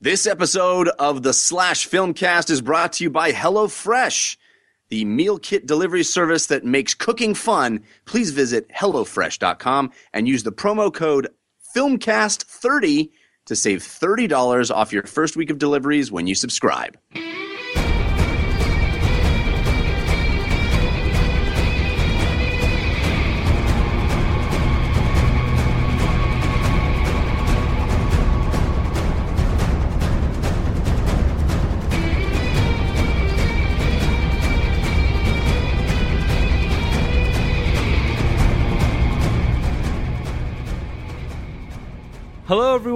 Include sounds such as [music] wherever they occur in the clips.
This episode of the Slash Filmcast is brought to you by HelloFresh, the meal kit delivery service that makes cooking fun. Please visit HelloFresh.com and use the promo code FILMCAST30 to save $30 off your first week of deliveries when you subscribe.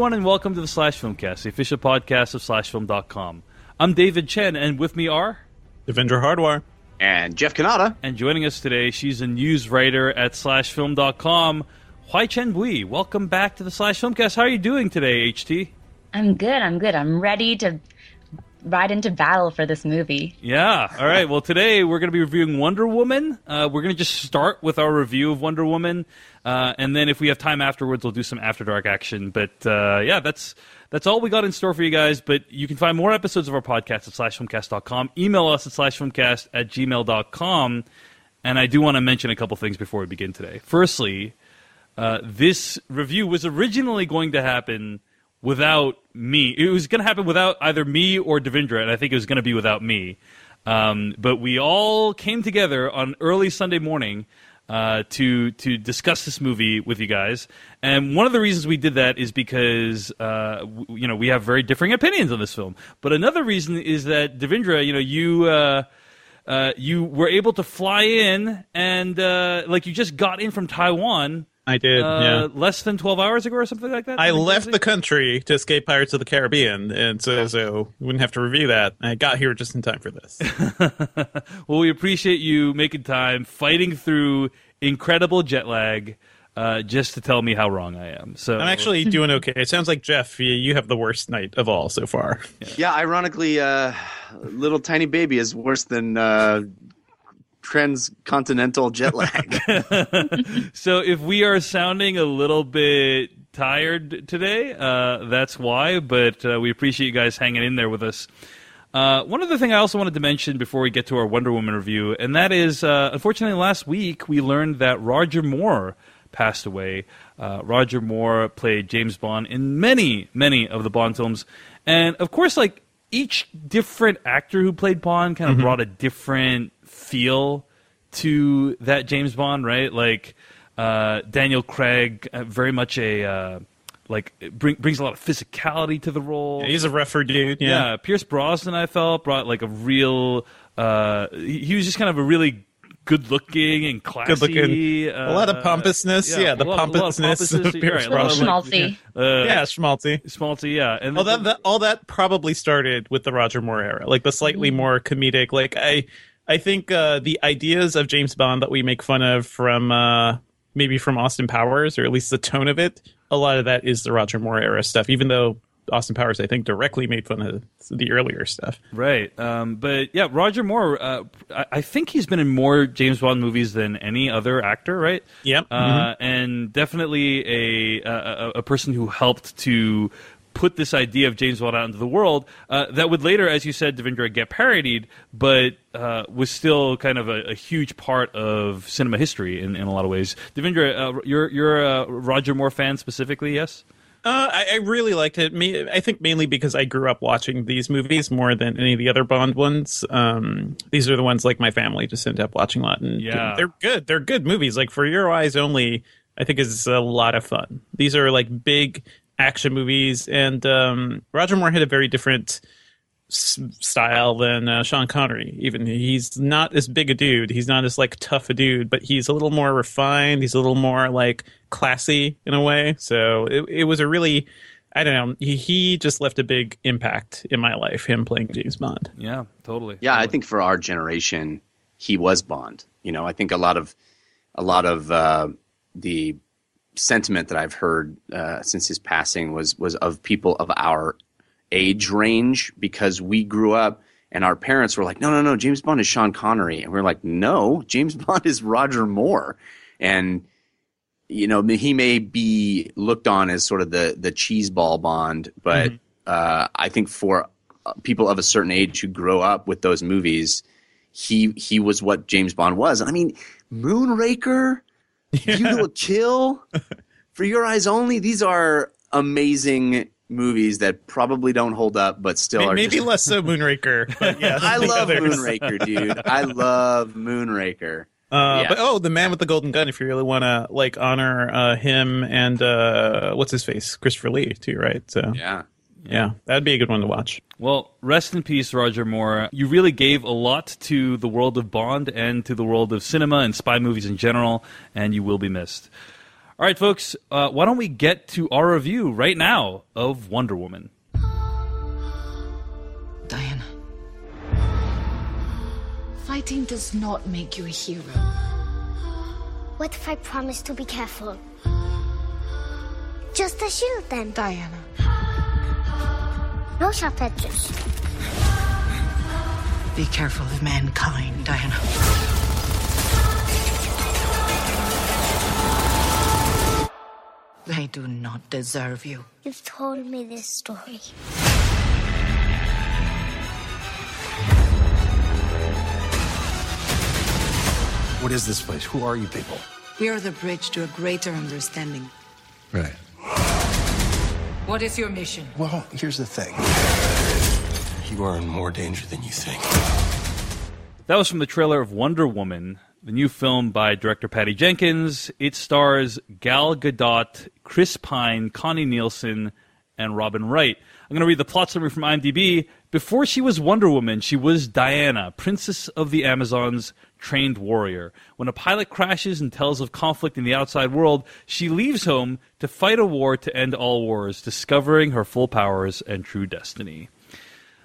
Everyone, and welcome to the Slash Filmcast, the official podcast of SlashFilm.com. I'm David Chen, and with me are. Devindra Hardawar. And Jeff Cannata. And joining us today, she's a news writer at SlashFilm.com, Hoai-Tran Bui. Welcome back to the Slash Filmcast. How are you doing today, HT? I'm good. I'm good. I'm ready to ride into battle for this movie. Yeah. All right. Well, today we're going to be reviewing Wonder Woman. Uh, we're going to just start with our review of Wonder Woman, uh, and then if we have time afterwards, we'll do some After Dark action. But uh, yeah, that's that's all we got in store for you guys. But you can find more episodes of our podcast at slashfilmcast.com. Email us at slashfilmcast at gmail.com. And I do want to mention a couple things before we begin today. Firstly, uh, this review was originally going to happen without me. It was going to happen without either me or Devindra, and I think it was going to be without me. Um, but we all came together on early Sunday morning uh, to to discuss this movie with you guys. And one of the reasons we did that is because uh, w- you know we have very differing opinions on this film. But another reason is that Devindra, you know, you. Uh, uh, you were able to fly in and uh, like you just got in from Taiwan I did, uh, yeah. Less than 12 hours ago or something like that? I Something left the country to escape Pirates of the Caribbean, and so, so wouldn't have to review that. I got here just in time for this. [laughs] well, we appreciate you making time, fighting through incredible jet lag, uh, just to tell me how wrong I am. So I'm actually [laughs] doing okay. It sounds like Jeff, you, you have the worst night of all so far. Yeah, ironically, uh, little tiny baby is worse than uh, transcontinental jet lag. [laughs] [laughs] so if we are sounding a little bit tired today, uh, that's why. But uh, we appreciate you guys hanging in there with us. Uh, one other thing I also wanted to mention before we get to our Wonder Woman review, and that is, uh, unfortunately, last week we learned that Roger Moore passed away. Uh, Roger Moore played James Bond in many, many of the Bond films, and of course, like each different actor who played Bond kind of brought a different feel to that James Bond, right? Like uh, Daniel Craig, uh, very much a uh, like bring, brings a lot of physicality to the role. He's a rougher dude. Yeah. Yeah. Pierce Brosnan, I felt brought like a real. Uh, he, he was just kind of a really good-looking and classy. Good-looking. Uh, A lot of pompousness. Yeah, the lot- a lot of pompousness of pompousness. Pierce right, a lot of, Brosnan. Schmaltzy. Uh, yeah, schmaltzy. Schmaltzy, yeah. And Well, that, that all that probably started with the Roger Moore era, like the slightly more comedic. Like I, I think uh, the ideas of James Bond that we make fun of from uh, maybe from Austin Powers, or at least the tone of it, a lot of that is the Roger Moore era stuff. Even though Austin Powers, I think, directly made fun of the earlier stuff. Right. Um, but yeah, Roger Moore, uh, I, I think he's been in more James Bond movies than any other actor, right? Yep. Uh, And definitely a, a, a person who helped to put this idea of James Bond out into the world uh, that would later, as you said, Devindra, get parodied, but uh, was still kind of a, a huge part of cinema history in, in a lot of ways. Devindra, uh, you're, you're a Roger Moore fan specifically, yes? Uh, I, I really liked it. Me, I think mainly because I grew up watching these movies more than any of the other Bond ones. Um, these are the ones like my family just ended up watching a lot, and Yeah. they're good. They're good movies. Like for your eyes only, I think is a lot of fun. These are like big action movies, and um, Roger Moore had a very different s- style than uh, Sean Connery. Even he's not as big a dude. He's not as like tough a dude, but he's a little more refined. He's a little more like classy in a way. So it, it was a really, I don't know. He, he just left a big impact in my life. Him playing James Bond. Yeah, totally. Yeah, I think for our generation, he was Bond. You know, I think a lot of a lot of uh, the sentiment that I've heard uh, since his passing was was of people of our age range because we grew up and our parents were like, no, no, no, James Bond is Sean Connery, and we are like, no, James [laughs] Bond is Roger Moore, and you know he may be looked on as sort of the the cheeseball Bond, but uh, I think for uh, people of a certain age who grow up with those movies, he he was what James Bond was. I mean, Moonraker, You to a [laughs] Kill, For Your Eyes Only. These are amazing movies that probably don't hold up, but still May- are. Maybe just- less so Moonraker. But yeah, [laughs] I love others. Moonraker, dude. I love Moonraker. Uh, Yeah. But oh, the man with the golden gun. If you really want to like honor uh, him and uh, what's his face, Christopher Lee, too, right? So Yeah. Yeah, that'd be a good one to watch. Well, rest in peace, Roger Moore. You really gave a lot to the world of Bond and to the world of cinema and spy movies in general, and you will be missed. All right, folks, uh, why don't we get to our review right now of Wonder Woman? Diana. Fighting does not make you a hero. What if I promise to be careful? Just a shield then. Diana. No sharp edges. Be careful of mankind, Diana. They do not deserve you. You've told me this story. What is this place? Who are you people? We are the bridge to a greater understanding. Right. What is your mission? Well, here's the thing. You are in more danger than you think. That was from the trailer of Wonder Woman, the new film by director Patty Jenkins. It stars Gal Gadot, Chris Pine, Connie Nielsen, and Robin Wright. I'm going to read the plot summary from IMDb. Before she was Wonder Woman, she was Diana, Princess of the Amazons, trained warrior. When a pilot crashes and tells of conflict in the outside world, she leaves home to fight a war to end all wars, discovering her full powers and true destiny.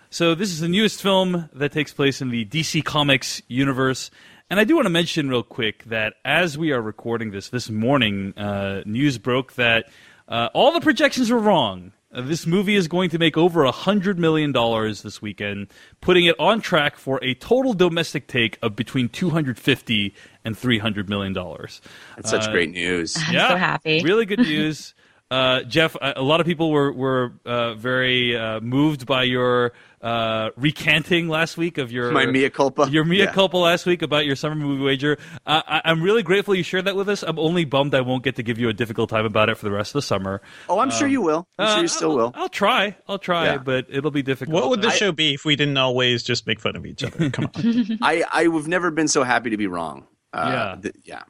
So this is the newest film that takes place in the DC Comics universe. And I do want to mention real quick that as we are recording this this morning, uh, news broke that uh, all the projections were wrong. Uh, this movie is going to make over a hundred million dollars this weekend, putting it on track for a total domestic take of between two hundred fifty and three hundred million dollars. That's such great news. I'm so happy. Really good [laughs] news. Uh, Jeff, a a lot of people were were uh, very uh, moved by your uh, recanting last week of your My mea culpa? Your mea Yeah. culpa last week about your summer movie wager. Uh, I, I'm really grateful you shared that with us. I'm only bummed I won't get to give you a difficult time about it for the rest of the summer. Oh, I'm sure you will. I'm sure Uh, you still I'll, will. I'll try. I'll try, Yeah. but it'll be difficult. What would the show be if we didn't always just make fun of each other? Come on. [laughs] I I've never been so happy to be wrong. Uh, Yeah. th- yeah.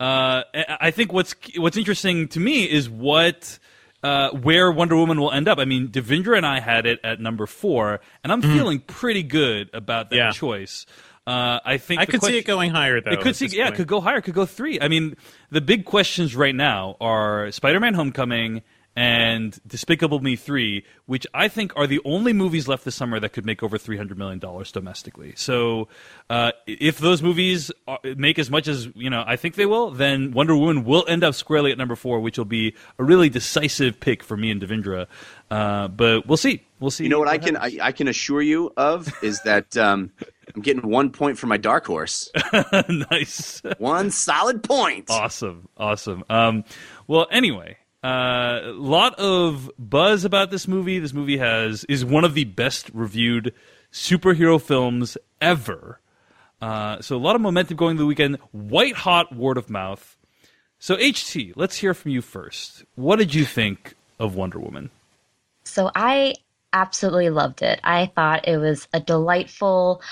Uh, I think what's what's interesting to me is what uh, where Wonder Woman will end up. I mean, Devindra and I had it at number four, and I'm feeling pretty good about that. Yeah. choice. Uh, I think I could see it going higher though. It could see, yeah, it could go higher, it could go three. I mean, the big questions right now are Spider-Man: Homecoming and Despicable Me three, which I think are the only movies left this summer that could make over three hundred million dollars domestically. So, uh, if those movies are, make as much as you know, I think they will, then Wonder Woman will end up squarely at number four, which will be a really decisive pick for me and Devindra. Uh, but we'll see. We'll see. You know what I can I, I can assure you of is that um, I'm getting one point for my dark horse. [laughs] nice. One solid point. Awesome, awesome. Um, well, anyway, a lot of buzz about this movie. This movie has is one of the best reviewed superhero films ever. Uh, so a lot of momentum going the weekend. White hot word of mouth. So HT, let's hear from you first. What did you think of Wonder Woman? So I absolutely loved it. I thought it was a delightful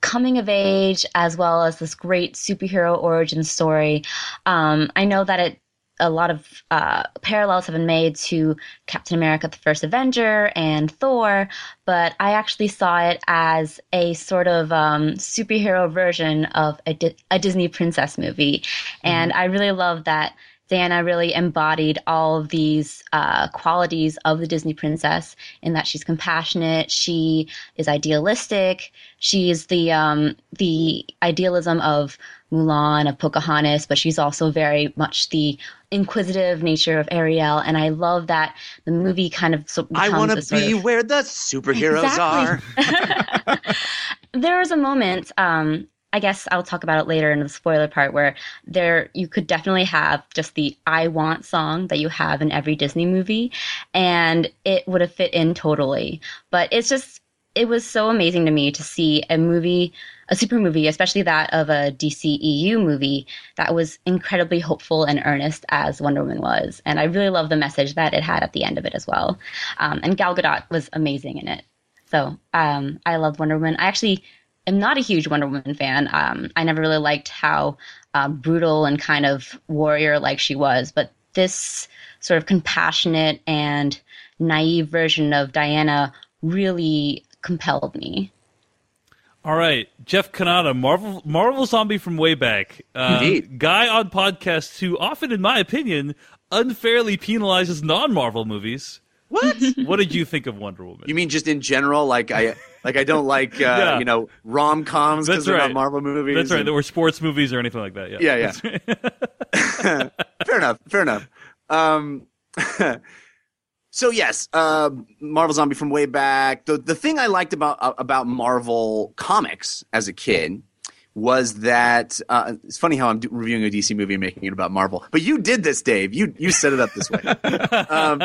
coming of age as well as this great superhero origin story. Um, I know that it a lot of uh, parallels have been made to Captain America: The First Avenger and Thor, but I actually saw it as a sort of um, superhero version of a, Di- a Disney princess movie, and I really love that. Diana really embodied all of these uh, qualities of the Disney princess in that she's compassionate, she is idealistic, she is the um, the idealism of Mulan, of Pocahontas, but she's also very much the inquisitive nature of Ariel. And I love that the movie kind of so- I want to be of- where the superheroes Exactly. are. [laughs] there was a moment um, I guess I'll talk about it later in the spoiler part where there you could definitely have just the I want song that you have in every Disney movie and it would have fit in totally. But it's just it was so amazing to me to see a movie, a super movie, especially that of a DCEU movie that was incredibly hopeful and earnest as Wonder Woman was. And I really love the message that it had at the end of it as well. Um, and Gal Gadot was amazing in it. So um, I love Wonder Woman. I actually am not a huge Wonder Woman fan. Um, I never really liked how uh, brutal and kind of warrior like she was, but this sort of compassionate and naive version of Diana really compelled me. All right, Jeff Cannata, Marvel Marvel Zombie from way back. Uh, Indeed. Guy on podcasts who often, in my opinion, unfairly penalizes non-Marvel movies. What? [laughs] What did you think of Wonder Woman? You mean just in general? Like I, like I don't like, uh, Yeah. you know, rom coms because they're right. not Marvel movies. That's right. and- There were sports movies or anything like that. Yeah. Yeah, yeah. Right. [laughs] [laughs] fair enough. Fair enough. Um, so yes, uh, Marvel Zombie from way back. The the thing I liked about uh, about Marvel comics as a kid was that uh, it's funny how I'm do- reviewing a DC movie and making it about Marvel. But you did this, Dave. You you set it up this way. [laughs] um,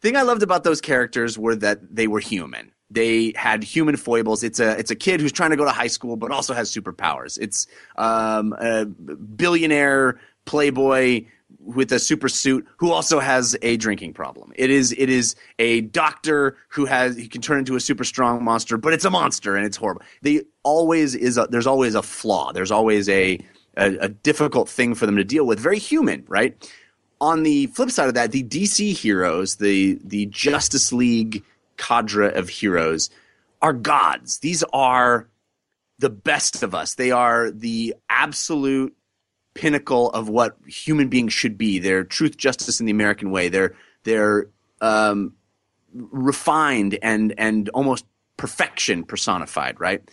thing I loved about those characters were that they were human. They had human foibles. It's a it's a kid who's trying to go to high school but also has superpowers. It's um, a billionaire playboy with a super suit who also has a drinking problem. It is it is a doctor who has he can turn into a super strong monster, but it's a monster and it's horrible. They always is a, there's always a flaw. There's always a, a a difficult thing for them to deal with. Very human, right? on the flip side of that, the DC heroes, the the Justice League cadre of heroes, are gods. These are the best of us. They are the absolute pinnacle of what human beings should be. They're truth, justice, and the American way. They're they're um, refined and and almost perfection personified, right?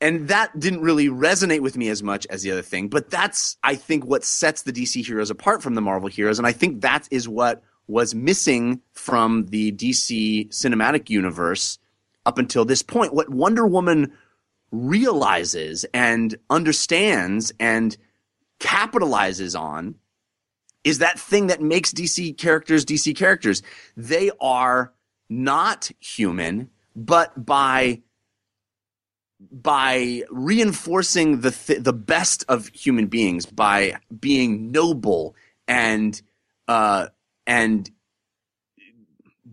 and that didn't really resonate with me as much as the other thing but that's i think what sets the dc heroes apart from the marvel heroes and i think that is what was missing from the dc cinematic universe up until this point what wonder woman realizes and understands and capitalizes on is that thing that makes dc characters dc characters. They are not human but by by reinforcing the th- the best of human beings by being noble and uh, and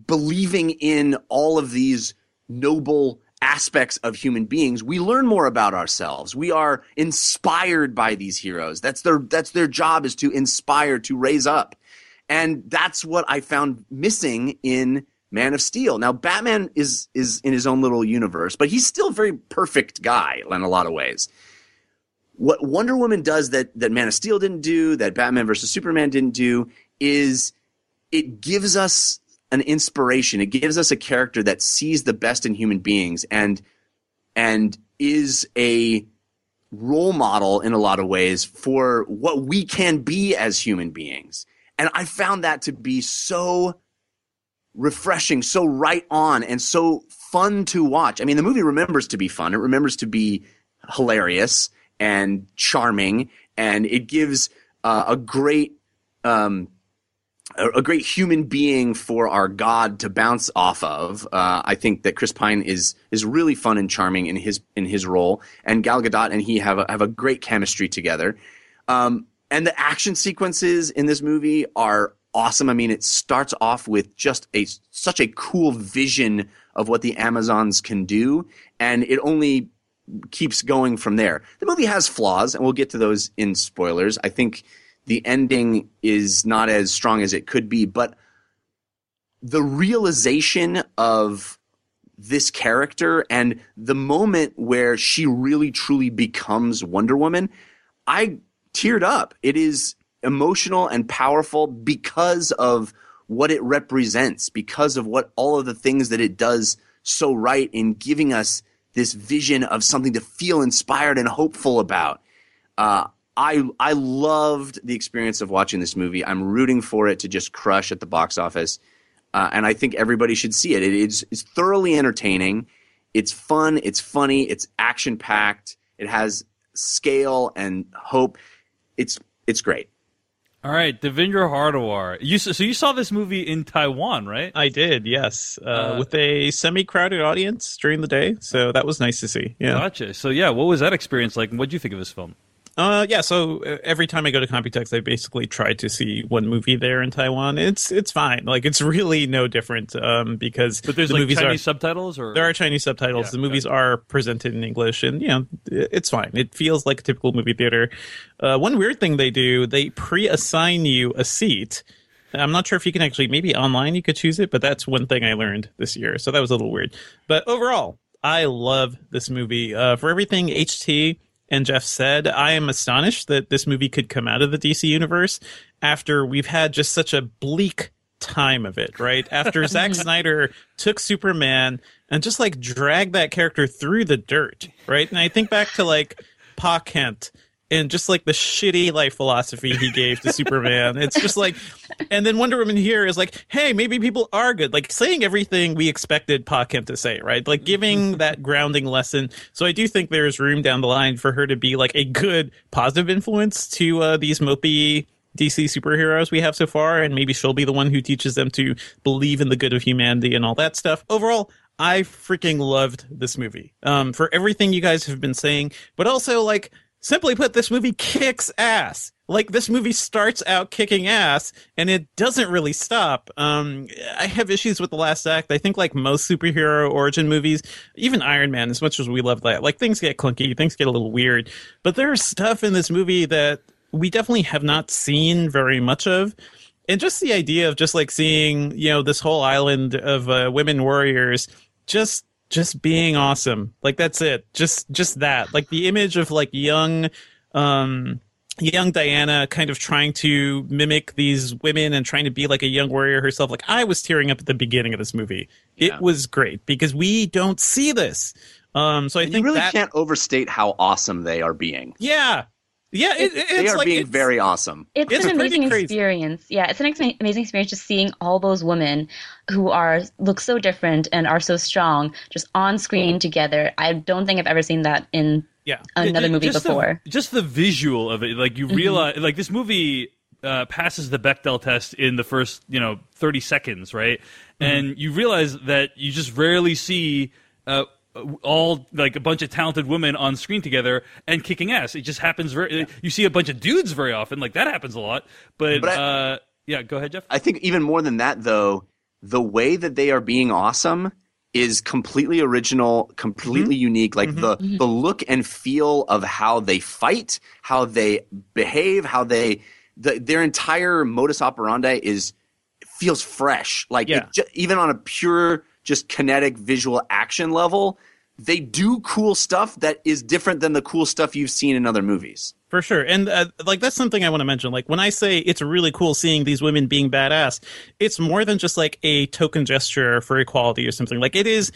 believing in all of these noble aspects of human beings we learn more about ourselves we are inspired by these heroes that's their that's their job is to inspire to raise up and that's what i found missing in Man of Steel. Now Batman is is in his own little universe, but he's still a very perfect guy in a lot of ways. What Wonder Woman does that that Man of Steel didn't do, that Batman versus Superman didn't do, is it gives us an inspiration. It gives us a character that sees the best in human beings and and is a role model in a lot of ways for what we can be as human beings. And I found that to be so refreshing, so right on, and so fun to watch. I mean, the movie remembers to be fun. It remembers to be hilarious and charming, and it gives uh, a great, um, a, great human being for our god to bounce off of. Uh, I think that Chris Pine is is really fun and charming in his in his role, and Gal Gadot and he have a, have a great chemistry together. Um, and the action sequences in this movie are awesome. I mean, it starts off with just a such a cool vision of what the Amazons can do, and it only keeps going from there. The movie has flaws, and we'll get to those in spoilers. I think the ending is not as strong as it could be, but the realization of this character and the moment where she really truly becomes Wonder Woman, I teared up. It is emotional and powerful because of what it represents, because of what all of the things that it does so right in giving us this vision of something to feel inspired and hopeful about. Uh, I I loved the experience of watching this movie. I'm rooting for it to just crush at the box office, uh, and I think everybody should see it. It is it's thoroughly entertaining. it's fun, it's funny, it's action packed, it has scale and hope. It's it's great. All right, Devindra Hardawar. You so you saw this movie in Taiwan, right? I did, yes, uh, Uh, with a semi-crowded audience during the day, so that was nice to see. Yeah, Gotcha. So yeah, what was that experience like? and What would you think of this film? Uh, yeah. So uh, every time I go to Computex, I basically try to see one movie there in Taiwan. It's it's fine. Like it's really no different um, because But there's the like Chinese are subtitles, or there are Chinese subtitles. Yeah, the movies are presented in English, and you know it's fine. It feels like a typical movie theater. Uh, one weird thing they do, they pre-assign you a seat. I'm not sure if you can actually maybe online you could choose it, but that's one thing I learned this year. So that was a little weird. But overall, I love this movie. Uh, for everything HT and Jeff said, I am astonished that this movie could come out of the DC universe after we've had just such a bleak time of it, right? After [laughs] Zack Snyder took Superman and just like dragged that character through the dirt, right? And I think back to like Pa Kent and just like the shitty life philosophy he gave to Superman. It's just like, and then Wonder Woman here is like, hey, maybe people are good. Like saying everything we expected Pa Kent to say, right? Like giving that grounding lesson. So I do think there's room down the line for her to be like a good positive influence to uh, these mopey DC superheroes we have so far, and maybe she'll be the one who teaches them to believe in the good of humanity and all that stuff. Overall, I freaking loved this movie um, for everything you guys have been saying, but also like simply put, this movie kicks ass. Like this movie starts out kicking ass, and it doesn't really stop. Um, I have issues with the last act. I think like most superhero origin movies, even Iron Man, as much as we love that, like things get clunky, things get a little weird. But there's stuff in this movie that we definitely have not seen very much of and just the idea of just like seeing you know this whole island of uh, women warriors just just being awesome. Like that's it. Just just that. Like the image of like young um young diana kind of trying to mimic these women and trying to be like a young warrior herself. Like i was tearing up at the beginning of this movie. Yeah. it was great because we don't see this. Um so i And think you really that can't overstate how awesome they are being. yeah yeah it, it- They are like being it's- very awesome. It's, It's an amazing crazy. experience. Yeah, it's an ex- amazing experience just seeing all those women who are look so different and are so strong just on screen together. I don't think I've ever seen that in yeah another Ju- movie just before. The, just the visual of it, like you realize, like this movie uh, passes the Bechdel test in the first, you know, thirty seconds, right? And you realize that you just rarely see. Uh, all like a bunch of talented women on screen together and kicking ass. It just happens very. You see a bunch of dudes very often, like that happens a lot. But, But I- uh, yeah, go ahead, Jeff. I think even more than that, though, the way that they are being awesome is completely original, completely unique. Like the the look and feel of how they fight, how they behave, how they the, their entire modus operandi is feels fresh. Like Yeah. it even on a pure just kinetic visual action level, they do cool stuff that is different than the cool stuff you've seen in other movies. For sure. And uh, like that's something I want to mention. Like when I say it's really cool seeing these women being badass, it's more than just like a token gesture for equality or something. Like it is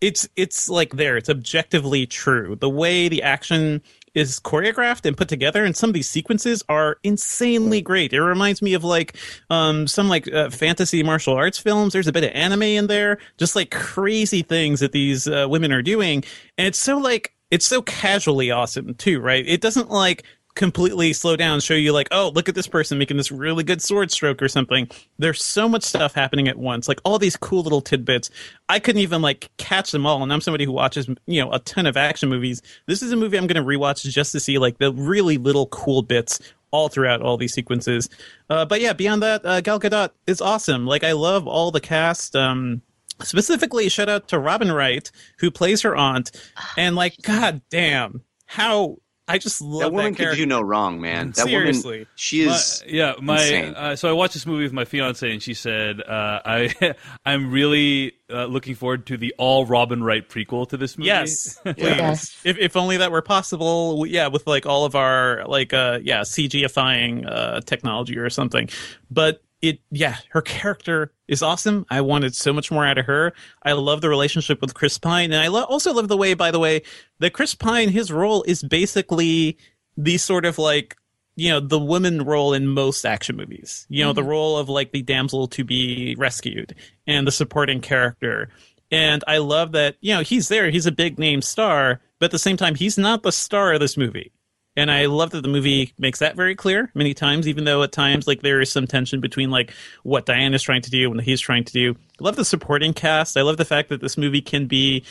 it's it's like there. It's objectively true. The way the action is choreographed and put together and some of these sequences are insanely great. It reminds me of like um some like uh, fantasy martial arts films. There's a bit of anime in there, just like crazy things that these uh, women are doing. And it's so like it's so casually awesome too, right? It doesn't like completely slow down, show you like, oh, look at this person making this really good sword stroke or something. There's so much stuff happening at once, like all these cool little tidbits. I couldn't even like catch them all, and I'm somebody who watches you know a ton of action movies. This is a movie I'm going to rewatch just to see like the really little cool bits all throughout all these sequences. Uh, but yeah, beyond that, uh, Gal Gadot is awesome. Like I love all the cast. Um, specifically, shout out to Robin Wright who plays her aunt, and like, god damn, how I just love That woman could character. do no wrong, man. That Seriously. woman, she is. My- yeah, my uh, so I watched this movie with my fiance, and she said, uh, "I [laughs] I'm really uh, looking forward to the all Robin Wright prequel to this movie." Yes, [laughs] please. Yes. If if only that were possible. Yeah, with like all of our like uh yeah CGifying uh technology or something. But it yeah, her character is awesome. I wanted so much more out of her. I love the relationship with Chris Pine, and I lo- also love the way, by the way, that Chris Pine his role is basically the sort of like you know the woman role in most action movies you know the mm-hmm. role of like the damsel to be rescued and the supporting character And I love that, you know, he's there, he's a big name star, but at the same time, he's not the star of this movie. And I love that the movie makes that very clear many times, even though at times like there is some tension between like what Diane is trying to do and what he's trying to do. I love the supporting cast. I love the fact that this movie can be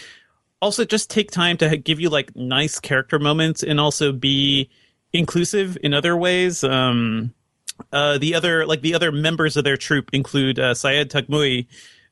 also just take time to give you like nice character moments and also be inclusive in other ways. Um, uh, the other like the other members of their troop include uh, Said Taghmaoui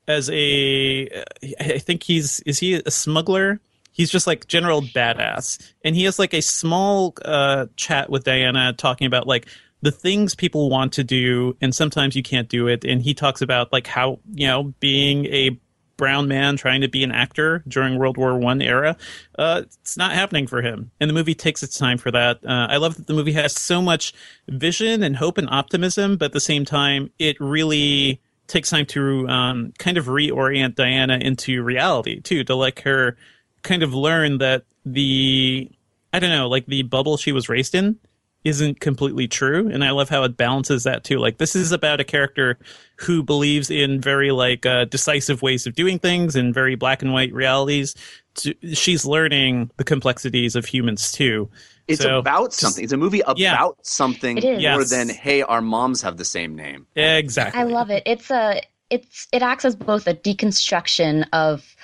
as a I think he's is he a smuggler? He's just like general badass, and he has like a small uh, chat with Diana talking about like the things people want to do, and sometimes you can't do it. And he talks about like how you know being a brown man trying to be an actor during World War One era. Uh, it's not happening for him, and the movie takes its time for that. Uh, I love that the movie has so much vision and hope and optimism, but at the same time, it really takes time to um, kind of reorient Diana into reality too, to let her kind of learn that the I don't know, like the bubble she was raised in isn't completely true and i love how it balances that too like this is about a character who believes in very like uh, decisive ways of doing things and very black and white realities to, she's learning the complexities of humans too It's So, about something. It's a movie about Yeah. something more Yes. than hey, our moms have the same name. exactly I love it. It's a it's it acts as both a deconstruction of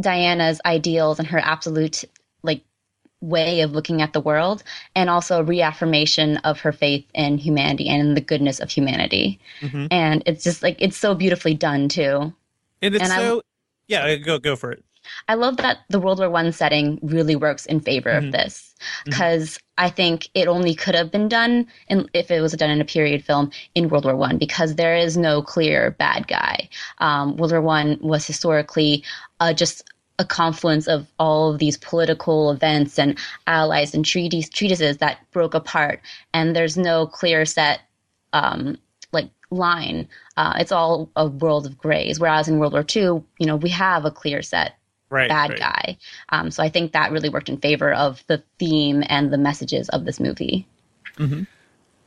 Diana's ideals and her absolute like way of looking at the world and also a reaffirmation of her faith in humanity and in the goodness of humanity. Mhm. And it's just like it's so beautifully done too. and it's and I- so yeah go go for it I love that the World War One setting really works in favor Mhm. of this because I think it only could have been done in, if it was done in a period film in World War One because there is no clear bad guy. Um, World War One was historically uh, just a confluence of all of these political events and allies and treaties treatises that broke apart, and there's no clear set um, like line. Uh, it's all a world of grays. Whereas in World War II, you know, we have a clear set right bad right. guy. Um, so I think that really worked in favor of the theme and the messages of this movie.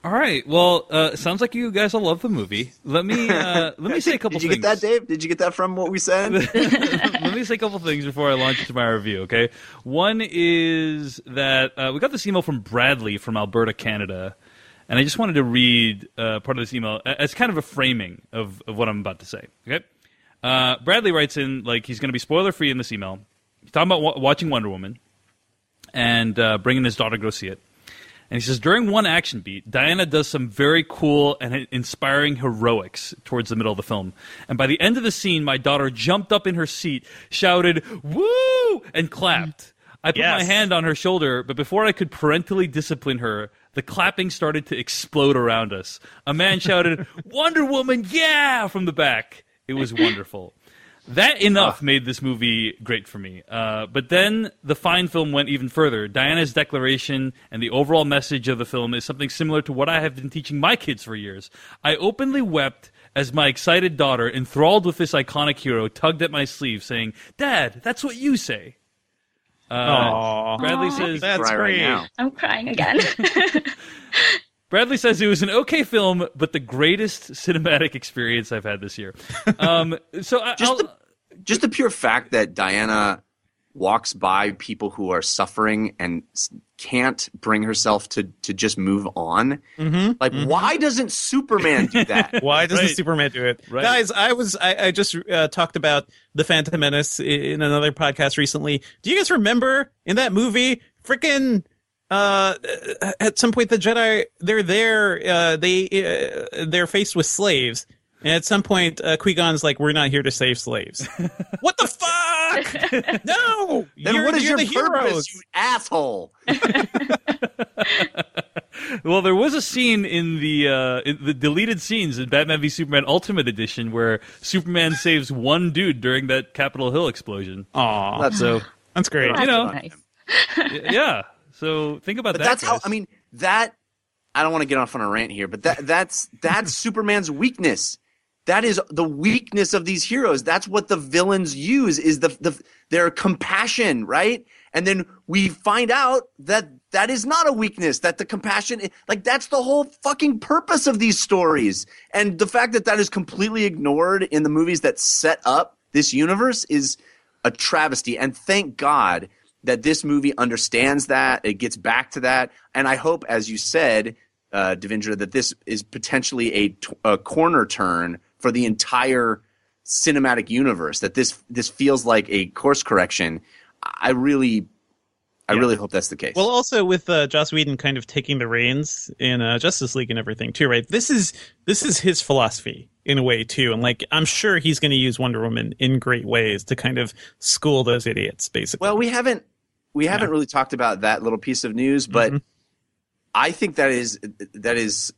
All right. Well, uh, sounds like you guys all love the movie. Let me uh, [laughs] let me say a couple Did you things. get that, Dave? Did you get that from what we said? [laughs] Let me say a couple things before I launch into my review, okay? One is that uh, we got this email from Bradley from Alberta, Canada, and I just wanted to read uh, part of this email as kind of a framing of, of what I'm about to say, okay? Uh, Bradley writes in, like, he's going to be spoiler free in this email. He's talking about wa- watching Wonder Woman and uh, bringing his daughter to go see it. And he says, during one action beat, Diana does some very cool and inspiring heroics towards the middle of the film. And by the end of the scene, my daughter jumped up in her seat, shouted, woo, and clapped. I put my hand on her shoulder, but before I could parentally discipline her, the clapping started to explode around us. A man shouted, Wonder Woman, yeah, from the back. It was wonderful. That [laughs] enough made this movie great for me. Uh, but then the fine film went even further. Diana's declaration and the overall message of the film is something similar to what I have been teaching my kids for years. I openly wept as my excited daughter, enthralled with this iconic hero, tugged at my sleeve, saying, Dad, that's what you say. Uh, Aw. Bradley says That's Right, right great. I'm crying again. [laughs] [laughs] Bradley says it was an okay film, but the greatest cinematic experience I've had this year. Um, so I, Just I'll, the- Just the pure fact that Diana walks by people who are suffering and can't bring herself to to just move on. Mm-hmm. Like, why doesn't Superman do that? [laughs] Why doesn't Right. Superman do it, Right. guys? I was I, I just uh, talked about the Phantom Menace in another podcast recently. Do you guys remember in that movie, freaking? Uh, at some point, the Jedi they're there. Uh, they uh, they're faced with slaves, and at some point, uh, Qui-Gon's like, "We're not here to save slaves." [laughs] what the fuck? [laughs] no, then you're, what is you're your the purpose, heroes. you asshole? [laughs] Well, there was a scene in the uh, in the deleted scenes in Batman v Superman Ultimate Edition where Superman saves one dude during that Capitol Hill explosion. Aw, That's So that's great. you know, nice. yeah. So think about But that. that's how. I mean that. I don't want to get off on a rant here, but that that's that's [laughs] Superman's weakness. That is the weakness of these heroes. That's what the villains use is the the their compassion, right? And then we find out that that is not a weakness. That the compassion, like that's the whole fucking purpose of these stories. And the fact that that is completely ignored in the movies that set up this universe is a travesty. And thank God that this movie understands that. It gets back to that. And I hope, as you said, uh, Devindra, that this is potentially a, t- a corner turn for the entire cinematic universe. That this this feels like a course correction. I really, I Yeah. really hope that's the case. Well, also with uh, Joss Whedon kind of taking the reins in uh, Justice League and everything too, right? This is this is his philosophy in a way too, and like I'm sure he's going to use Wonder Woman in great ways to kind of school those idiots, basically. Well, we haven't we haven't really talked about that little piece of news, but Mhm. I think that is that is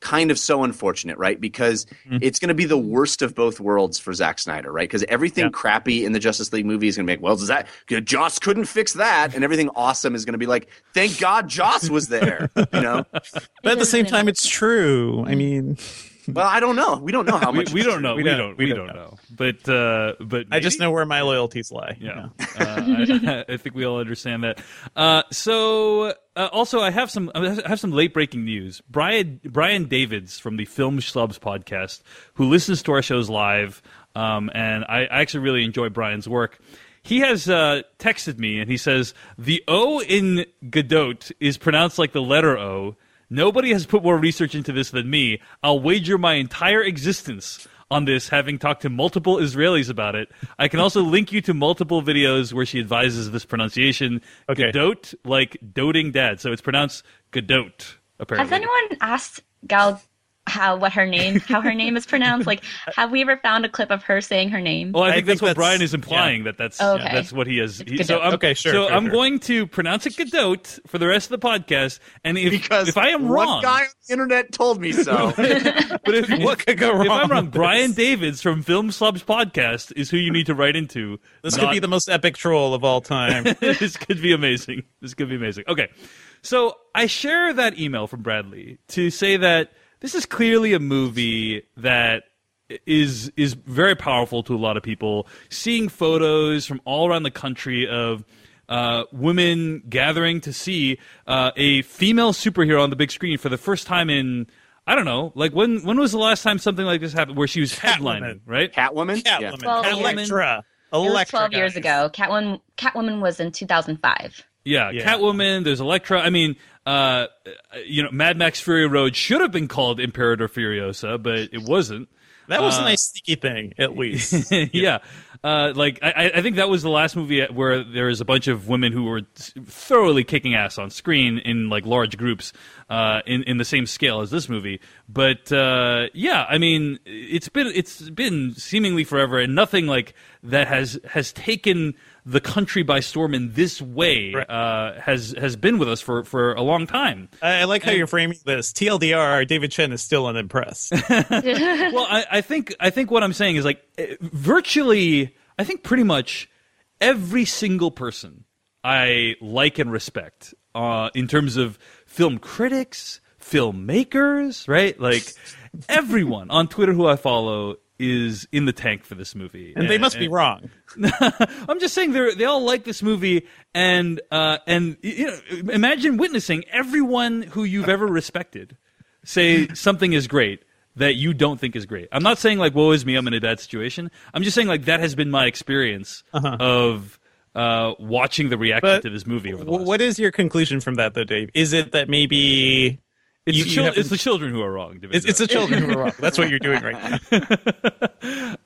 kind of so unfortunate, right? Because Mhm. it's going to be the worst of both worlds for Zack Snyder, right? Because everything Yeah. crappy in the Justice League movie is going to make well, that Joss couldn't fix that, and everything awesome is going to be like, thank God Joss was there, you know? [laughs] but at the same time, it's true. I mean, Well, I don't know. We don't know how much. we don't know. We We, don't- don't. we We, don't don't, know. But uh, but I just know where my loyalties lie. you Yeah, know? uh, I, I think we all understand that. Uh, so, uh, also, I have some I have some late breaking news. Brian Brian Davids from the Film Schlubs podcast, who listens to our shows live, um, and I, I actually really enjoy Brian's work. He has uh, texted me and he says the O in Gadot is pronounced like the letter O. Nobody has put more research into this than me. I'll wager my entire existence on this, having talked to multiple Israelis about it. I can also link you to multiple videos where she advises this pronunciation. Okay. Gadot, like doting dad. So it's pronounced Gadot, apparently. Has anyone asked Gal how what her name how her name is pronounced? Like, have we ever found a clip of her saying her name? Well, I I think, think that's what that's- Brian is implying that that's Okay. that's what he is He, so I'm, Okay, sure, So sure, I'm sure. going to pronounce it Gadot for the rest of the podcast, and if because if I am one wrong, guy on the internet told me so. [laughs] but if, [laughs] What could go wrong? if I'm wrong, Brian this? Davids from Film Schlubs podcast is who you need to write into. This not- could be the most epic troll of all time. [laughs] this could be amazing. This could be amazing. Okay. So I share that email from Bradley to say that this is clearly a movie that is is very powerful to a lot of people. Seeing photos from all around the country of uh, women gathering to see uh, a female superhero on the big screen for the first time in I don't know, like when when was the last time something like this happened where she was headlining, Catwoman. right? Catwoman. Yeah. Catwoman, Well, Elektra, it was Elektra, 12 years ago. Catwoman Catwoman was in 2005. Yeah, Yeah. Catwoman. There's Elektra. I mean, uh, you know, Mad Max Fury Road should have been called Imperator Furiosa, but it wasn't. That was a nice sneaky thing, at [laughs] least. yeah, uh, like I, I think that was the last movie where there was a bunch of women who were thoroughly kicking ass on screen in like large groups, uh, in in the same scale as this movie. But uh, yeah, I mean, it's been it's been seemingly forever, and nothing like that has has taken the country by storm in this way Right. uh, has has been with us for for a long time. I, I like how you're framing this. TLDR, David Chen is still unimpressed. [laughs] [laughs] well, I, I think I think what I'm saying is like eh, virtually, I think pretty much every single person I like and respect uh, in terms of film critics, filmmakers, right? Like everyone on Twitter who I follow is in the tank for this movie, And they must be wrong. [laughs] I'm just saying they they all like this movie, and uh, and you know, imagine witnessing everyone who you've ever respected say something is great that you don't think is great. I'm not saying like woe is me, I'm in a bad situation. I'm just saying like that has been my experience of uh, watching the reaction But to this movie. Over the last what is your conclusion from that, though, Dave? Is it that maybe It's, you- the chil- it's the children who are wrong. It's, it's the children who are wrong? That's what you're doing right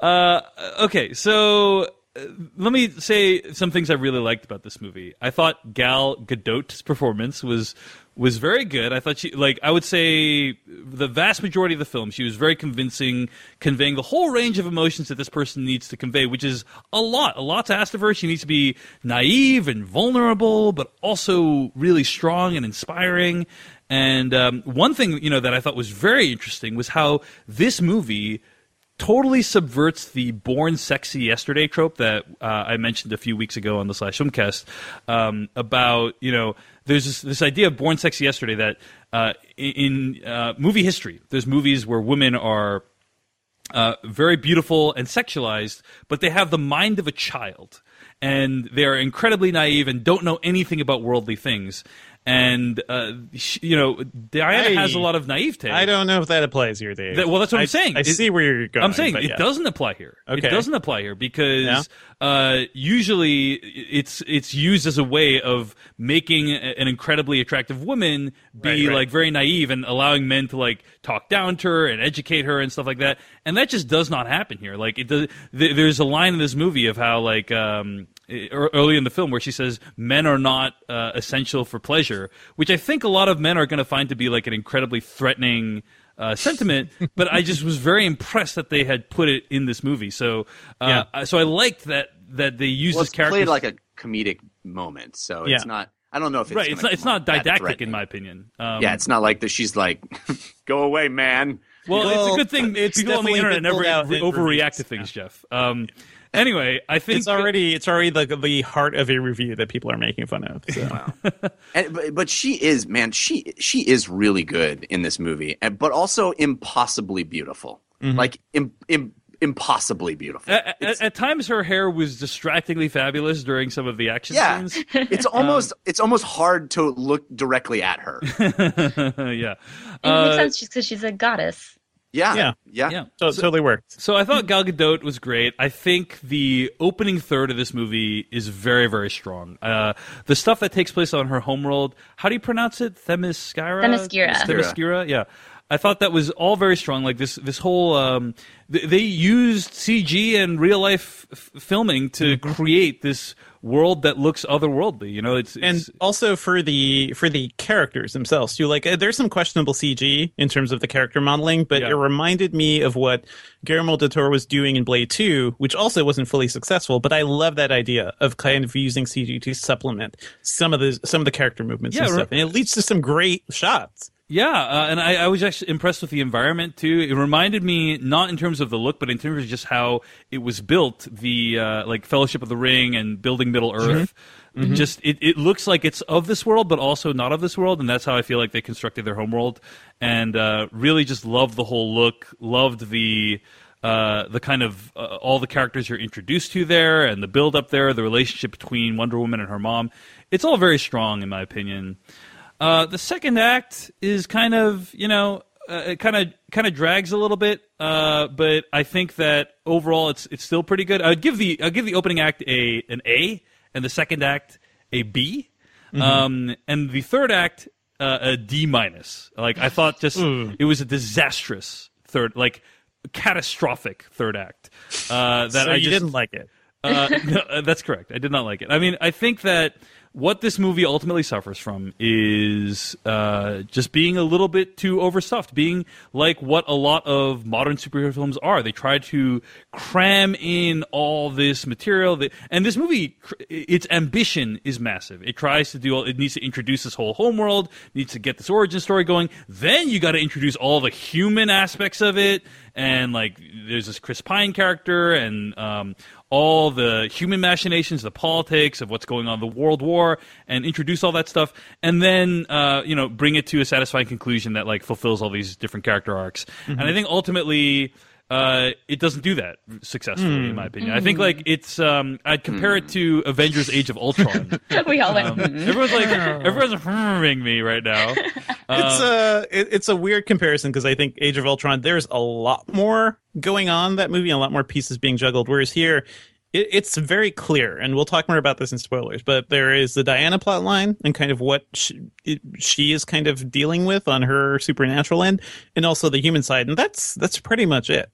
now. [laughs] okay, so uh, let me say some things I really liked about this movie. I thought Gal Gadot's performance was was very good. I thought she like I would say the vast majority of the film she was very convincing, conveying the whole range of emotions that this person needs to convey, which is a lot, a lot to ask of her. She needs to be naive and vulnerable, but also really strong and inspiring. And um, one thing you know that I thought was very interesting was how this movie totally subverts the born sexy yesterday trope that uh, I mentioned a few weeks ago on the Slash Filmcast um, about you know there's this, this idea of born sexy yesterday that uh, in, uh, movie history there's movies where women are uh, very beautiful and sexualized, but they have the mind of a child, and they are incredibly naive and don't know anything about worldly things. And uh, you know Diana I- has a lot of naivete. I don't know if that applies here, Dave. That- well, that's what I- I'm saying. I It- see where you're going. I'm saying it yeah. doesn't apply here. Okay. It doesn't apply here because Yeah. uh, usually it's it's used as a way of making an incredibly attractive woman be Right, right. like very naive and allowing men to like talk down to her and educate her and stuff like that. And that just does not happen here. Like it does. Th- there's a line in this movie of how like. Um, early in the film where she says men are not uh, essential for pleasure which i think a lot of men are going to find to be like an incredibly threatening uh, sentiment [laughs] but i just was very impressed that they had put it in this movie so uh, so i liked that that they used Well, this character played like a comedic moment, so Yeah. it's not. I don't know if it's right it's not it's not didactic in my opinion um, Yeah, it's not like that. She's like, [laughs] "Go away, man." Well, it's a good thing it's people on the internet never pulled overreact reviews. to things, Jeff. Um, anyway, I think It's already it's already the the heart of a review that people are making fun of. So. And, but, but she is, man. She she is really good in this movie, and, but also impossibly beautiful. Mm-hmm. Like Im, im, impossibly beautiful. At, at, at times, her hair was distractingly fabulous during some of the action yeah, scenes. [laughs] it's almost it's almost hard to look directly at her. [laughs] yeah. It Uh, makes sense because she's a goddess. Yeah, Yeah. yeah, Yeah. So, totally worked. So I thought Gal Gadot was great. I think the opening third of this movie is very, very strong. Uh, the stuff that takes place on her homeworld, how do you pronounce it? Themyscira? Themyscira. Themyscira, yeah. I thought that was all very strong. Like this, this whole um, th- they used CG and real life f- filming to create this world that looks otherworldly. You know, it's, and also for the for the characters themselves too like uh, there's some questionable cg in terms of the character modeling but Yeah. it reminded me of what guillermo del toro was doing in blade 2 which also wasn't fully successful but i love that idea of kind of using cg to supplement some of the some of the character movements and stuff and it leads to some great shots Yeah, uh, and I, I was actually impressed with the environment too. It reminded me not in terms of the look, but in terms of just how it was built. The uh, like Fellowship of the Ring and building Middle Earth. Just it, it looks like it's of this world, but also not of this world, and that's how I feel like they constructed their homeworld. And uh, really, just loved the whole look. Loved the. Uh, the kind of uh, all the characters you're introduced to there and the build up there, the relationship between Wonder Woman and her mom. It's all very strong, in my opinion. Uh, the second act is kind of, you know, uh, it kind of kind of drags a little bit, uh, but I think that overall it's it's still pretty good. I'd give the I'd give the opening act a an A, and the second act a B, um, and the third act uh, a D minus. Like I thought, just it was a disastrous third, like catastrophic third act. Uh, that so I you just, didn't like it uh, no, uh, that's correct. I did not like it. I mean, I think that what this movie ultimately suffers from is uh, just being a little bit too overstuffed, being like what a lot of modern superhero films are. They try to cram in all this material, that, and this movie, its ambition is massive. It tries to do, all, it needs to introduce this whole homeworld, needs to get this origin story going. Then you got to introduce all the human aspects of it, and like there's this Chris Pine character, and um, all the human machinations, the politics of what's going on, the World War, and introduce all that stuff, and then uh, you know bring it to a satisfying conclusion that like fulfills all these different character arcs. And I think ultimately. Uh, it doesn't do that successfully, in my opinion. I think like it's. Um, I'd compare it to Avengers: Age of Ultron. [laughs] we all went, Um, "Hmm." everyone's like, everyone's humming me right now. [laughs] it's a it, it's a weird comparison because I think Age of Ultron there's a lot more going on in that movie and a lot more pieces being juggled. Whereas here, it, it's very clear, and we'll talk more about this in spoilers. But there is the Diana plot line and kind of what she, it, she is kind of dealing with on her supernatural end, and also the human side, and that's that's pretty much it.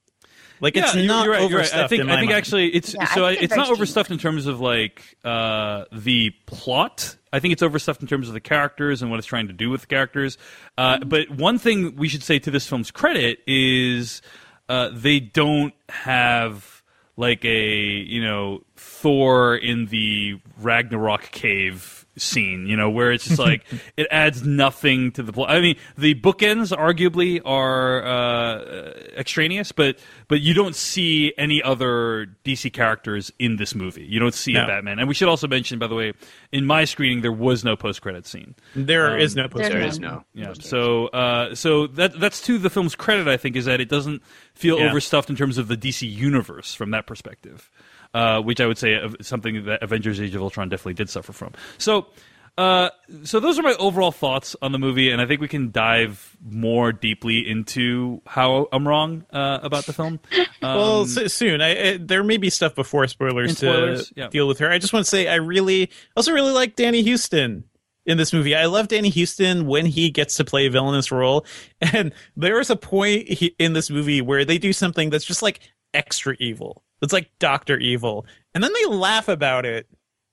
Like it's not you're right, you're right. I overstuffed think in I think mind. actually it's Yeah, so I think it's it's not very overstuffed in terms of like uh, the plot. I think it's overstuffed in terms of the characters and what it's trying to do with the characters. Uh, Mm-hmm. But one thing we should say to this film's credit is uh, they don't have like a you know Thor in the Ragnarok cave scene, you know, where it's just like [laughs] it adds nothing to the plot. I mean, the bookends arguably are uh, extraneous, but but you don't see any other DC characters in this movie. You don't see a No. Batman, and we should also mention, by the way, in my screening there was no post credit scene. there is no There's poster. There no- is no. Yeah. So, uh, so that that's to the film's credit. I think is that it doesn't feel Yeah. overstuffed in terms of the DC universe from that perspective, uh, which I would say is something that Avengers: Age of Ultron definitely did suffer from. So. Uh, so those are my overall thoughts on the movie, and I think we can dive more deeply into how I'm wrong uh, about the film. [laughs] Um, well, s- soon. I, I, there may be stuff before spoilers, spoilers, to yeah. deal with her. I just want to say I really, also really like Danny Huston in this movie. I love Danny Huston when he gets to play a villainous role, [laughs] and there is a point in this movie where they do something that's just like extra evil. It's like Doctor Evil, and then they laugh about it,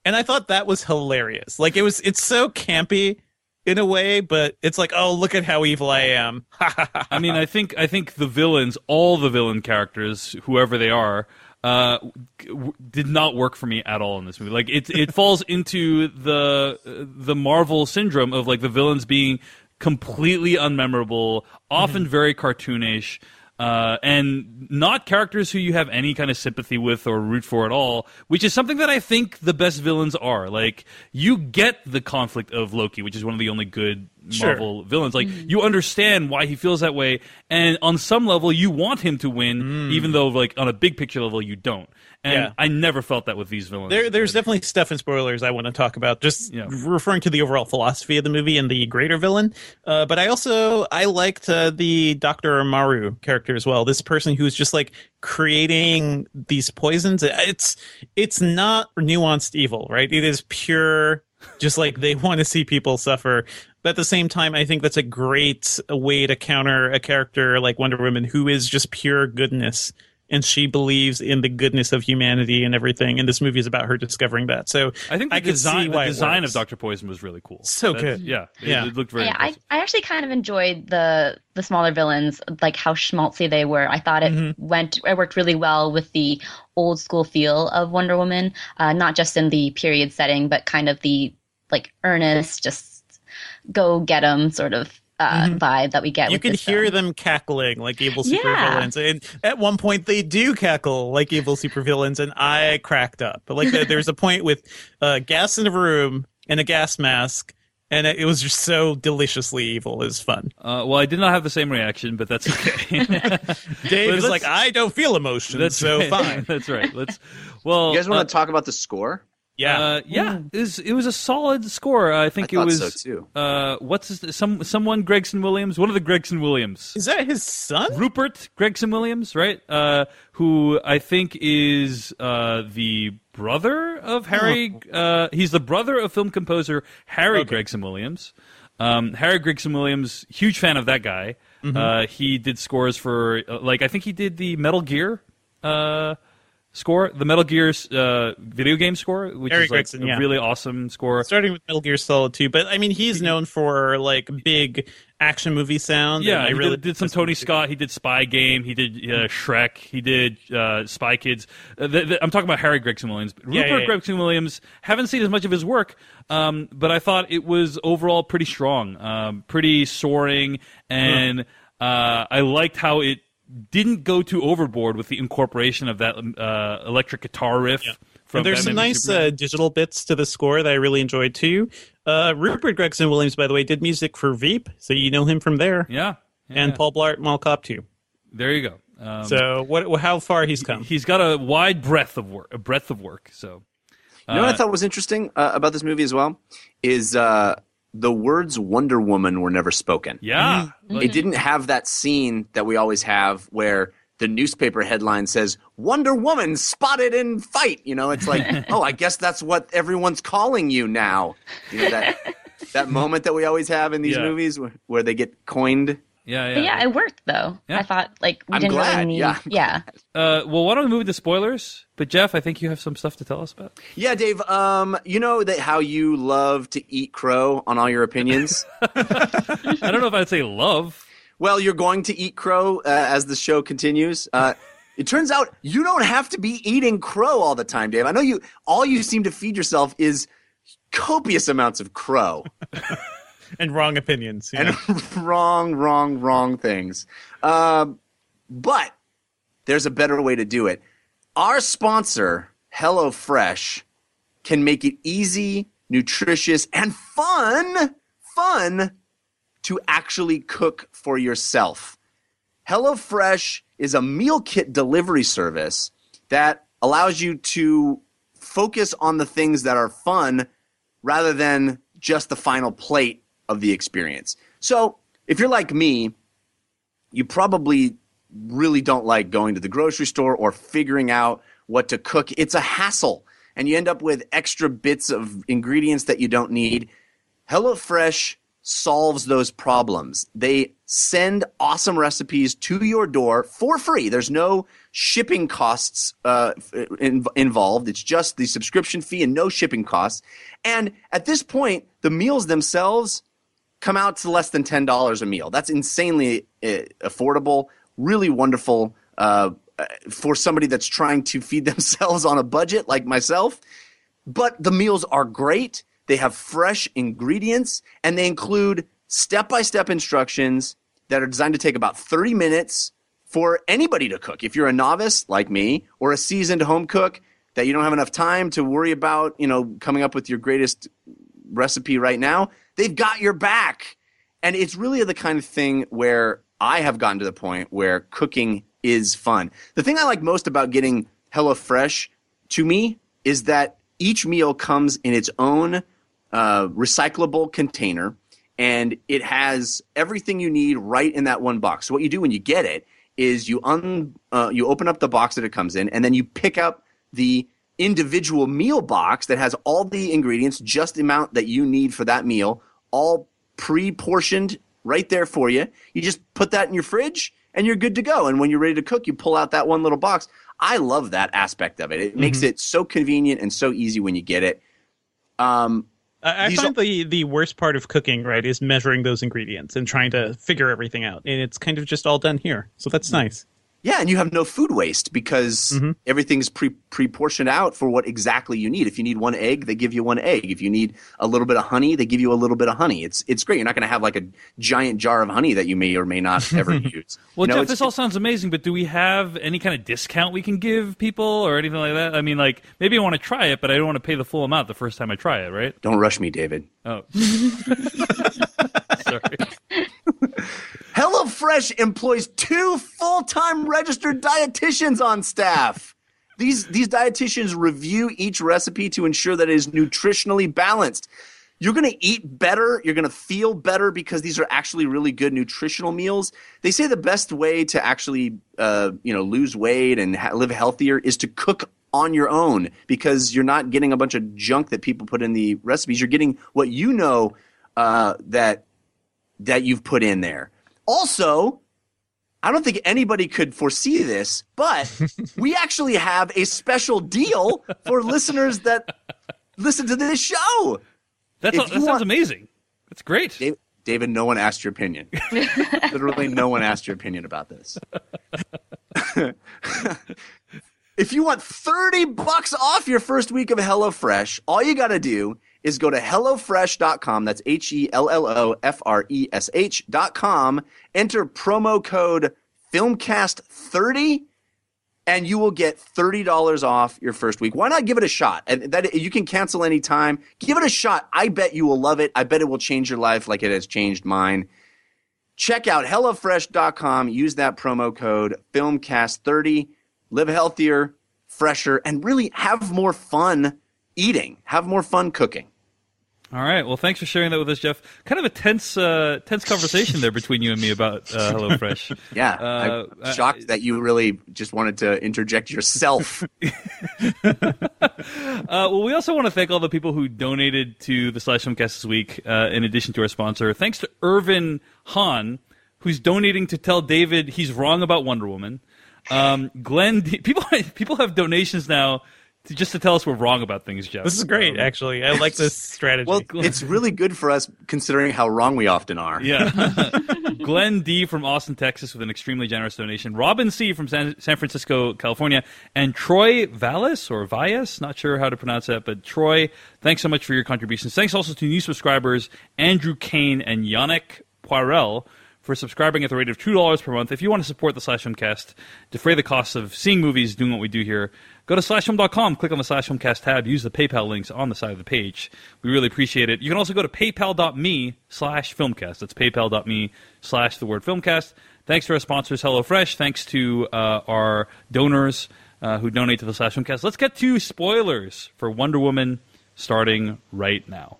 and I thought that was hilarious. Like it was, it's so campy. In a way, but it's like, oh, look at how evil I am. [laughs] I mean, I think I think the villains, all the villain characters, whoever they are, uh, w- did not work for me at all in this movie. Like it, it [laughs] falls into the the Marvel syndrome of like the villains being completely unmemorable, often very cartoonish. Uh, and not characters who you have any kind of sympathy with or root for at all, which is something that I think the best villains are. Like, you get the conflict of Loki, which is one of the only good Sure. Marvel villains. Like, you understand why he feels that way, and on some level, you want him to win, even though, like, on a big picture level, you don't. And Yeah. I never felt that with these villains. There, there's definitely stuff in spoilers I want to talk about. Just Yeah. referring to the overall philosophy of the movie and the greater villain. Uh, but I also I liked uh, the Doctor Maru character as well. This person who's just like creating these poisons. It's it's not nuanced evil, right? It is pure. Just like they [laughs] want to see people suffer. But at the same time, I think that's a great way to counter a character like Wonder Woman who is just pure goodness and she believes in the goodness of humanity and everything. And this movie is about her discovering that. So I think the I could design, see the why it design of. Doctor Poison was really cool. So That's- good. Yeah, it, Yeah. it looked very. yeah, I. I actually kind of enjoyed the the smaller villains, like how schmaltzy they were. I thought it Mm-hmm. went it worked really well with the old school feel of Wonder Woman, uh, not just in the period setting, but kind of the like earnest, just go get them sort of uh, vibe that we get. Mm-hmm. you with can this hear film. them cackling like evil Yeah. supervillains. And at one point, they do cackle like evil supervillains, and I cracked up. But like, there's a point with uh, gas in a room and a gas mask. And it it was just so deliciously evil. It was fun. Uh, well, I did not have the same reaction, but that's okay. [laughs] Dave But is like, I don't feel emotion, that's so right. fine. [laughs] that's right. Let's. Well, You guys want uh, to talk about the score? Yeah. Uh, yeah, it was, it was a solid score. I think I it was. so, too. Uh, what's his, some someone Gregson Williams? One of the Gregson Williams. is that his son? Rupert Gregson Williams, right? Uh, who I think is uh, the brother of Harry. Uh, he's the brother of film composer Harry Gregson Williams. Um, Harry Gregson Williams, huge fan of that guy. Uh, he did scores for uh, like I think he did the Metal Gear. Score the Metal Gear uh, video game score, which Harry is like Gregson, a yeah. really awesome score. Starting with Metal Gear Solid 2, but I mean, he's known for like big action movie sound. Yeah, I he really did, did some Tony Scott. He did Spy Game. He did uh, Shrek. He did uh, Spy Kids. Uh, th- th- I'm talking about Harry Gregson Williams. Rupert yeah, yeah. Gregson Williams. Haven't seen as much of his work, um, but I thought it was overall pretty strong, um, pretty soaring, and uh, I liked how it didn't go too overboard with the incorporation of that um, uh, electric guitar riff. From And there's some Batman v nice uh, digital bits to the score that I really enjoyed too. Uh, Rupert Gregson Williams, by the way, did music for Veep, so you know him from there. yeah, yeah, and yeah. Paul Blart Mall Cop 2. there you go. Um, So what? How far he's come? he's got a wide breadth of work, a breadth of work. So You know what I thought was interesting uh, about this movie as well is uh, the words Wonder Woman were never spoken. yeah, mm-hmm. It didn't have that scene that we always have where the newspaper headline says Wonder Woman spotted in fight. You know, it's like, [laughs] oh, I guess that's what everyone's calling you now. You know that that moment that we always have in these Yeah. movies where, where they get coined. Yeah, yeah. But yeah, it worked though. Yeah. I thought like we I'm didn't glad, really need. yeah, yeah. [laughs] Uh, well, why don't we move to spoilers? But Jeff, I think you have some stuff to tell us about. Yeah, Dave. Um, you know that how you love to eat crow on all your opinions. [laughs] I don't know if I'd say love. Well, you're going to eat crow uh, as the show continues. Uh, [laughs] it turns out you don't have to be eating crow all the time, Dave. I know you. All you seem to feed yourself is copious amounts of crow and wrong opinions. know? and [laughs] wrong, wrong, wrong things. Um, but there's a better way to do it. Our sponsor, HelloFresh, can make it easy, nutritious, and fun, fun to actually cook for yourself. HelloFresh is a meal kit delivery service that allows you to focus on the things that are fun rather than just the final plate of the experience. So if you're like me, you probably really don't like going to the grocery store or figuring out what to cook. It's a hassle, and you end up with extra bits of ingredients that you don't need. HelloFresh solves those problems. They send awesome recipes to your door for free. There's no shipping costs uh, in, involved. It's just the subscription fee and no shipping costs. And at this point, the meals themselves come out to less than ten dollars a meal. That's insanely uh, affordable. Really wonderful uh, for somebody that's trying to feed [laughs] themselves on a budget like myself. But the meals are great. They have fresh ingredients and they include step by step instructions that are designed to take about 30 minutes for anybody to cook. If you're a novice like me or a seasoned home cook that you don't have enough time to worry about, you know, coming up with your greatest recipe right now, they've got your back. And it's really the kind of thing where I have gotten to the point where cooking is fun. The thing I like most about getting HelloFresh to me is that each meal comes in its own uh, recyclable container and it has everything you need right in that one box. So what you do when you get it is you un uh, you open up the box that it comes in and then you pick up the individual meal box that has all the ingredients just the amount that you need for that meal all pre-portioned right there for you. You just put that in your fridge and you're good to go. And when you're ready to cook, you pull out that one little box. I love that aspect of it. It mm-hmm. makes it so convenient and so easy when you get it. Um, I, I find are, the the worst part of cooking, right, is measuring those ingredients and trying to figure everything out. And it's kind of just all done here. So that's mm-hmm. nice. Yeah, and you have no food waste because mm-hmm. everything's pre pre portioned out for what exactly you need. If you need one egg, they give you one egg. If you need a little bit of honey, they give you a little bit of honey. It's it's great. You're not going to have like a giant jar of honey that you may or may not [laughs] ever use. well, you know, Jeff, this all sounds amazing, but do we have any kind of discount we can give people or anything like that? I mean, like maybe I want to try it, but I don't want to pay the full amount the first time I try it, right? Don't rush me, David. Oh. [laughs] Sorry. [laughs] HelloFresh employs two full-time registered dietitians on staff. These these dietitians review each recipe to ensure that it is nutritionally balanced. You're going to eat better, you're going to feel better because these are actually really good nutritional meals. They say the best way to actually uh, you know lose weight and ha- live healthier is to cook on your own because you're not getting a bunch of junk that people put in the recipes. You're getting what you know uh, that that you've put in there. Also, I don't think anybody could foresee this, but [laughs] we actually have a special deal for listeners that listen to this show. That's a, that sounds want, amazing. That's great. David, David, no one asked your opinion. [laughs] Literally, no one asked your opinion about this. [laughs] if you want 30 bucks off your first week of HelloFresh, all you got to do is go to HelloFresh.com. That's H E L L O F R E S H.com. Enter promo code FilmCast30 and you will get $30 off your first week. Why not give it a shot? And that you can cancel anytime. Give it a shot. I bet you will love it. I bet it will change your life like it has changed mine. Check out HelloFresh.com. Use that promo code FilmCast30. Live healthier, fresher, and really have more fun eating. Have more fun cooking. All right. Well, thanks for sharing that with us, Jeff. Kind of a tense, uh, tense conversation there between you and me about uh, HelloFresh. [laughs] yeah, uh, I'm shocked that you really just wanted to interject yourself. [laughs] [laughs] Uh, well, we also want to thank all the people who donated to the Slash Filmcast this week. Uh, in addition to our sponsor, thanks to Irvin Hahn, who's donating to tell David he's wrong about Wonder Woman. Um, Glenn, D- people people have donations now just to tell us we're wrong about things, Jeff. This is great, um, actually. I like this [laughs] strategy. well, it's really good for us considering how wrong we often are. Yeah. [laughs] [laughs] Glenn D from Austin, Texas, with an extremely generous donation. Robin C from San, San Francisco, California, and Troy Vallis or Vias, not sure how to pronounce that, but Troy, thanks so much for your contributions. Thanks also to new subscribers Andrew Kane and Yannick Poirel for subscribing at the rate of $2 per month. If you want to support the Slash Filmcast, defray the costs of seeing movies, doing what we do here, go to slashfilm.com, click on the Slash Filmcast tab, use the PayPal links on the side of the page. We really appreciate it. You can also go to paypal.me slash filmcast. That's paypal.me slash the word filmcast. Thanks to our sponsors, HelloFresh. Thanks to uh, our donors uh, who donate to the Slash Filmcast. Let's get to spoilers for Wonder Woman starting right now.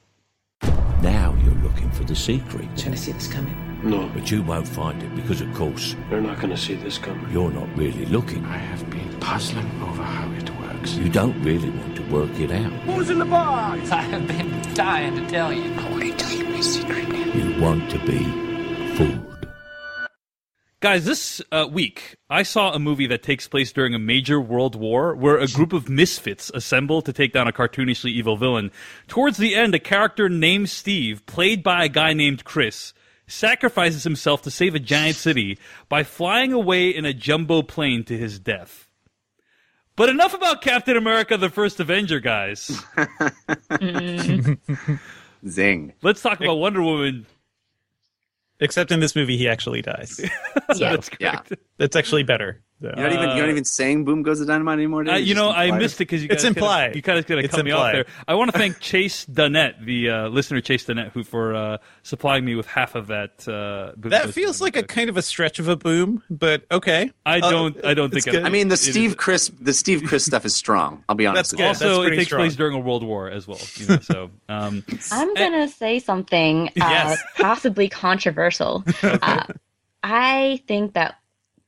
Now you're looking for the secret. Trying to see this coming. No, But you won't find it because, of course, they're not gonna see this coming. you're not really looking. I have been puzzling over how it works. You don't really want to work it out. Who's in the box? I have been dying to tell you. I want to tell you my secret now. You want to be fooled. Guys, this uh, week I saw a movie that takes place during a major world war where a group of misfits assemble to take down a cartoonishly evil villain. Towards the end, a character named Steve, played by a guy named Chris, sacrifices himself to save a giant city by flying away in a jumbo plane to his death. But enough about Captain America the First Avenger, guys. [laughs] Zing. Let's talk about Wonder Woman. Except in this movie, he actually dies. [laughs] Yeah. That's Yeah. correct. That's actually better. So- You're not even you're not even saying "Boom Goes the Dynamite" anymore. Uh, It's you know, I missed it because you It's guys kinda- implied. you guys gotta It's cut me off there. I want to thank Chase Dunnett, the uh, listener Chase Dunnett, who for uh, supplying me with half of that. Uh, Boom That feels the like a kind of a stretch of a boom, but okay. I Uh, don't. I don't think. good. I mean, the Steve Chris, the Steve Chris stuff is strong. I'll be honest. That's with you. good. Also, That's it takes strong. place during a world war as well. You know, so um, [laughs] I'm gonna say something uh, [laughs] Yes. possibly controversial. [laughs] Uh, I think that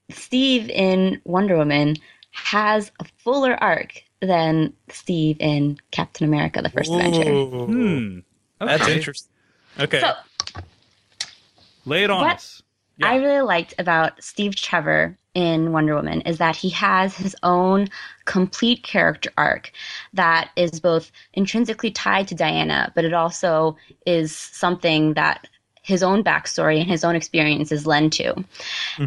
Steve in Wonder Woman has a fuller arc than Steve in Captain America: The First Avenger. Ooh. hmm, That's interesting. Okay. So Lay it on What? us. I really liked about Steve Trevor in Wonder Woman is that he has his own complete character arc that is both intrinsically tied to Diana, but it also is something that his own backstory and his own experiences lend to.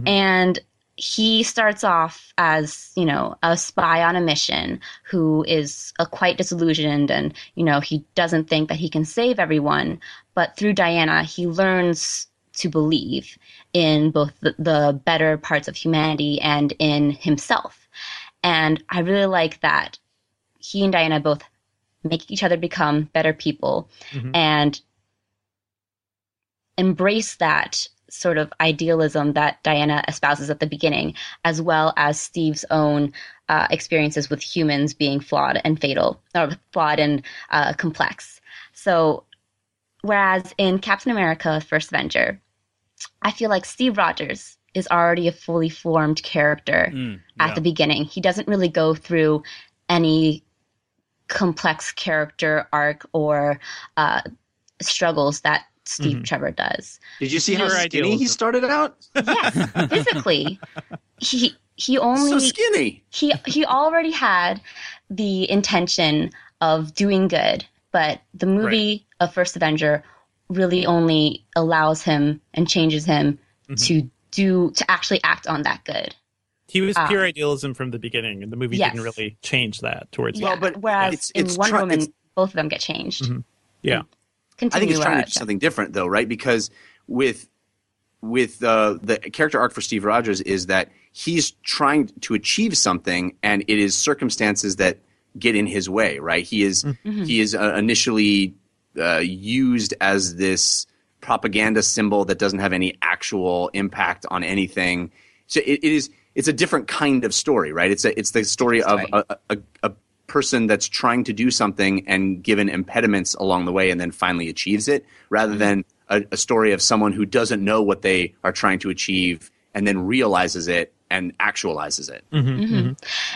And he starts off as, you know, a spy on a mission who is uh, quite disillusioned and, you know, he doesn't think that he can save everyone. But through Diana, he learns to believe in both the, the better parts of humanity and in himself. And I really like that he and Diana both make each other become better people and embrace that sort of idealism that Diana espouses at the beginning, as well as Steve's own uh, experiences with humans being flawed and fatal, or flawed and uh, complex. So, whereas in Captain America: First Avenger, I feel like Steve Rogers is already a fully formed character Mm, at the beginning. He doesn't really go through any complex character arc or uh, struggles that Steve mm-hmm. Trevor does. Did you see how skinny he started out? Yes, [laughs] physically, he he only so skinny. he he already had the intention of doing good, but the movie of First Avenger really only allows him and changes him mm-hmm. to do to actually act on that good. he was pure um, idealism from the beginning, and the movie Yes. didn't really change that towards Well, but whereas it's- in it's Wonder try- Woman, both of them get changed. Mm-hmm. Yeah. Mm. Continue, I think it's trying to do something different, though, right? Because with with uh, the character arc for Steve Rogers is that he's trying to achieve something, and it is circumstances that get in his way, right? He is he is uh, initially uh, used as this propaganda symbol that doesn't have any actual impact on anything. So it, it is it's a different kind of story, right? It's a it's the story of Story. a, a, a person that's trying to do something and given impediments along the way and then finally achieves it, rather mm-hmm. than a, a story of someone who doesn't know what they are trying to achieve and then realizes it and actualizes it. Mm-hmm. Mm-hmm.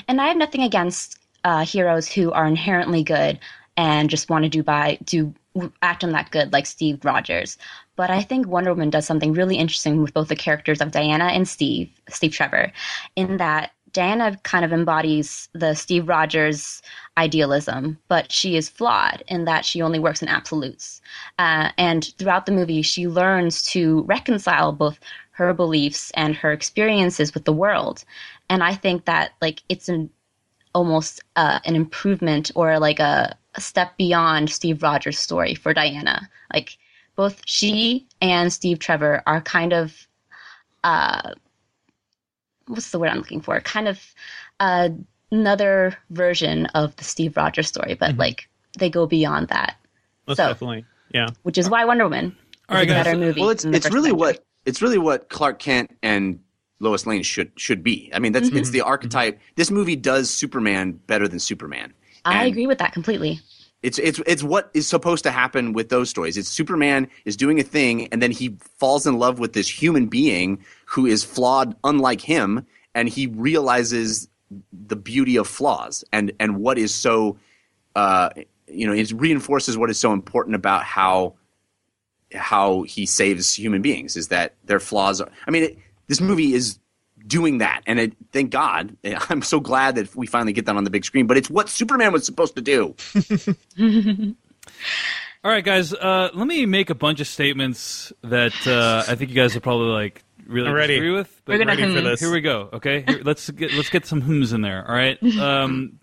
And I have nothing against uh, heroes who are inherently good and just want to do by do act on that good, like Steve Rogers. But I think Wonder Woman does something really interesting with both the characters of Diana and Steve, Steve Trevor, in that Diana kind of embodies the Steve Rogers idealism, but she is flawed in that she only works in absolutes. Uh, and throughout the movie, she learns to reconcile both her beliefs and her experiences with the world. And I think that like it's an almost uh, an improvement or like a, a step beyond Steve Rogers' story for Diana. Like both she and Steve Trevor are kind of uh, what's the word I'm looking for? Kind of uh, another version of the Steve Rogers story, but mm-hmm. like they go beyond that, Most So- definitely. Yeah. which is why Wonder Woman All is right, a guys. better movie. Well, it's it's really Avenger. what it's really what Clark Kent and Lois Lane should should be. I mean, that's mm-hmm. it's the mm-hmm. archetype. This movie does Superman better than Superman. I agree with that completely. It's it's it's what is supposed to happen with those stories. It's Superman is doing a thing, and then he falls in love with this human being who is flawed, unlike him, and he realizes the beauty of flaws and and what is so, uh, you know, it reinforces what is so important about how how he saves human beings is that their flaws are. I mean, it, this movie is doing that, and it, thank God, [laughs] I'm so glad that we finally get that on the big screen. But it's what Superman was supposed to do. [laughs] All right, guys. Uh, let me make a bunch of statements that uh, I think you guys are probably like really I'm ready. disagree with. We're gonna Ready for this. Here we go. Okay, Here, let's get let's get some hums in there. All right. [laughs] Um,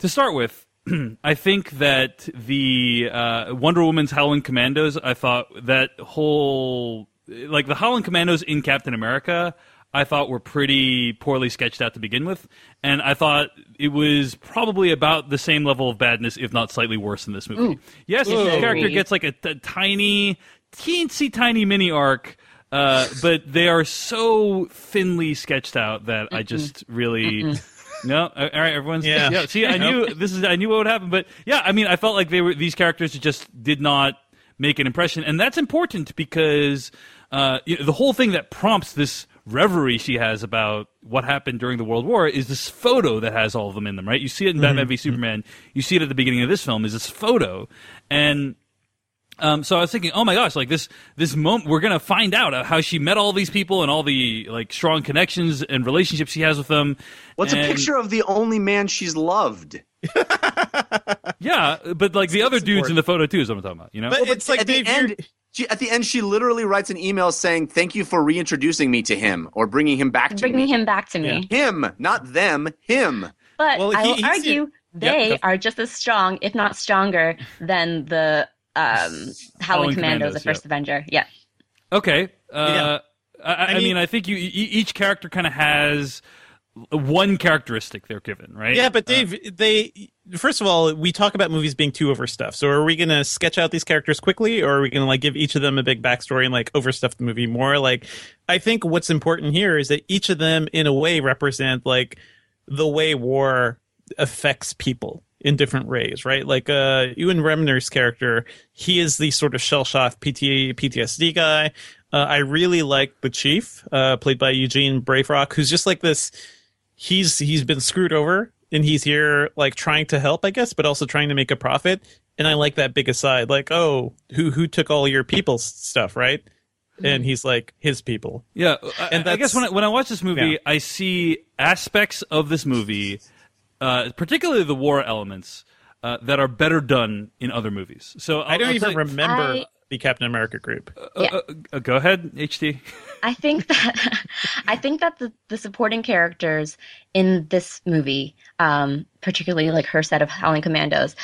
to start with, [clears throat] I think that the uh, Wonder Woman's Howling Commandos. I thought that whole like the Howling Commandos in Captain America. I thought were pretty poorly sketched out to begin with, and I thought it was probably about the same level of badness, if not slightly worse, in this movie. Yes, Ooh. each character gets like a, t- tiny, teensy tiny mini arc, uh, [laughs] but they are so thinly sketched out that I just really. No, uh, all right, everyone's Yeah. See, I knew this is I knew what would happen, but yeah, I mean, I felt like they were these characters just did not make an impression, and that's important because uh, you know, the whole thing that prompts this reverie she has about what happened during the World War is this photo that has all of them in them, right? You see it in Batman v Superman. You see it at the beginning of this film. Is this photo and um, so I was thinking, oh my gosh, like this this moment, we're gonna find out how she met all these people and all the like strong connections and relationships she has with them. What's And- a picture of the only man she's loved? [laughs] Yeah, but like the other dudes in the photo too is what I'm talking about. You know, But it's like at the Dave, you're- end, she, at the end, she literally writes an email saying, "Thank you for reintroducing me to him or bringing him back to Bringing me." him back to me. Him, not them. Him. But Well, I he- will argue Yeah, they go- are just as strong, if not stronger, than the um, Howling Howling Commandos Commandos, of First yeah. Avenger. Yeah. Okay. Uh, Yeah. I, I, I mean- mean, I think you e- each character kind of has one characteristic they're given, right? Yeah, but Uh, Dave, they first of all, we talk about movies being too overstuffed. So are we going to sketch out these characters quickly, or are we going to like give each of them a big backstory and like overstuff the movie more? Like, I think what's important here is that each of them, in a way, represent like the way war affects people in different ways, right? Like uh Ewan Bremner's character, he is the sort of shell shocked PT, PTSD guy. Uh, I really like the chief, uh, played by Eugene Brave Rock, who's just like this he's he's been screwed over and he's here like trying to help i guess but also trying to make a profit and i like that big aside like oh who who took all your people's stuff right and he's like his people Yeah, I, And I guess when I, when I watch this movie, Yeah. I see aspects of this movie, uh, particularly the war elements, uh, that are better done in other movies. So i I'll- don't I'll even tell remember I- the captain america group Uh, uh, uh, go ahead, HT. [laughs] I think that [laughs] I think that the, the supporting characters in this movie, um, particularly like her set of Howling Commandos,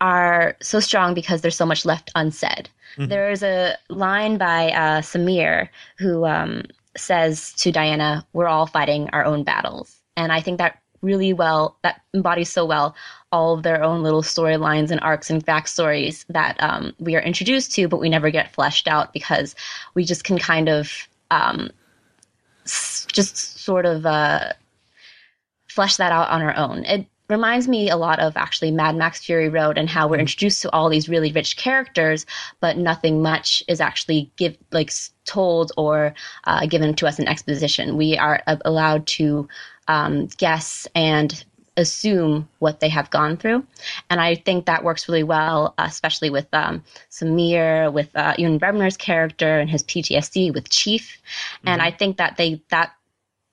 are so strong because there's so much left unsaid. There is a line by uh, Samir who um, says to Diana, "We're all fighting our own battles," and I think that really well that embodies so well all of their own little storylines and arcs and backstories that um, we are introduced to, but we never get fleshed out because we just can kind of um, s- just sort of uh, flesh that out on our own. It reminds me a lot of actually Mad Max Fury Road and how we're introduced to all these really rich characters, but nothing much is actually give like told or uh, given to us in exposition. We are uh, allowed to um, guess and assume what they have gone through. And I think that works really well, especially with um, Samir, with uh, Ewan Bremner's character and his PTSD with Chief. And I think that they that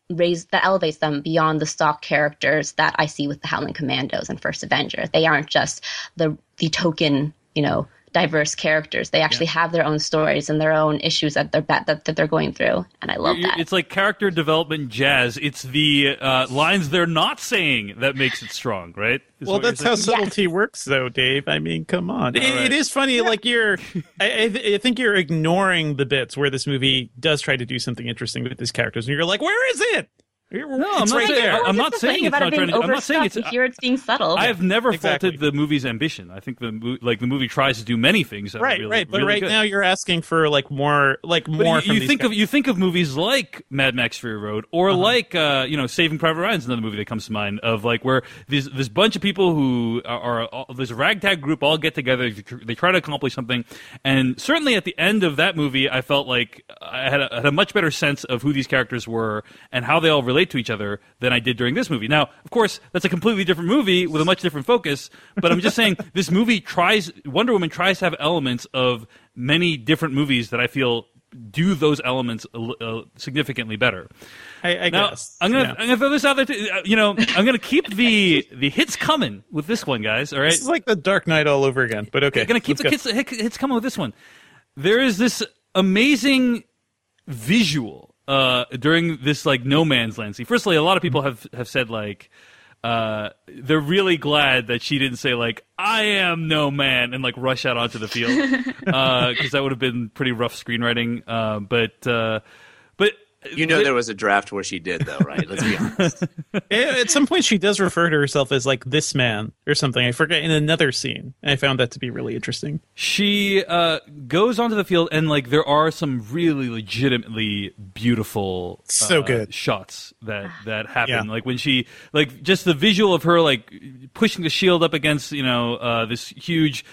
raise that elevates them beyond the stock characters that I see with the Howling Commandos and First Avenger. They aren't just the the token, you know, diverse characters. They actually have their own stories and their own issues that they're that, that they're going through, and I love You- that. It's like character development jazz. It's the uh, lines they're not saying that makes it strong, right? Is well that's how saying? subtlety works though dave i mean come on It- right. it is funny like you're I, I, th- I think you're ignoring the bits where this movie does try to do something interesting with these characters and you're like where is it no, I'm not right saying- there. I'm not saying it's about not it being trying to- I'm not saying it's- Here it's being subtle. I have never Exactly. faulted the movie's ambition. I think the like the movie tries to do many things. That are right, really, right. But really right good. now, you're asking for like more, like But more. you, from you these think guys. of you think of movies like Mad Max Fury Road or Uh-huh. like uh, you know Saving Private Ryan is another movie that comes to mind of like where this this bunch of people who are, are all, this ragtag group all get together they try to accomplish something and certainly at the end of that movie I felt like I had a, had a much better sense of who these characters were and how they all relate to each other than I did during this movie. Now, of course, that's a completely different movie with a much different focus, but I'm just saying [laughs] this movie tries Wonder Woman tries to have elements of many different movies that I feel do those elements uh, uh, significantly better. I, I Now, guess. I'm gonna yeah. I'm gonna throw this out there. Too. Uh, You know, I'm gonna keep the the hits coming with this one, guys. All right, This is like the Dark Knight all over again. But okay, I'm gonna keep let's the go. hits, hits hits coming with this one. There is this amazing visual uh, during this like no man's land scene. Firstly, a lot of people have have said like uh, they're really glad that she didn't say like I am no man and like rush out onto the field [laughs] because that would have been pretty rough screenwriting. Uh, but uh, but You know there was a draft where she did though, right? Let's be honest. [laughs] At some point, she does refer to herself as like this man or something. I forget in another scene, and I found that to be really interesting. she uh, goes onto the field and like there are some really legitimately beautiful So uh, good. shots that [sighs] that happen Yeah. like when she like just the visual of her like pushing the shield up against you know uh, this huge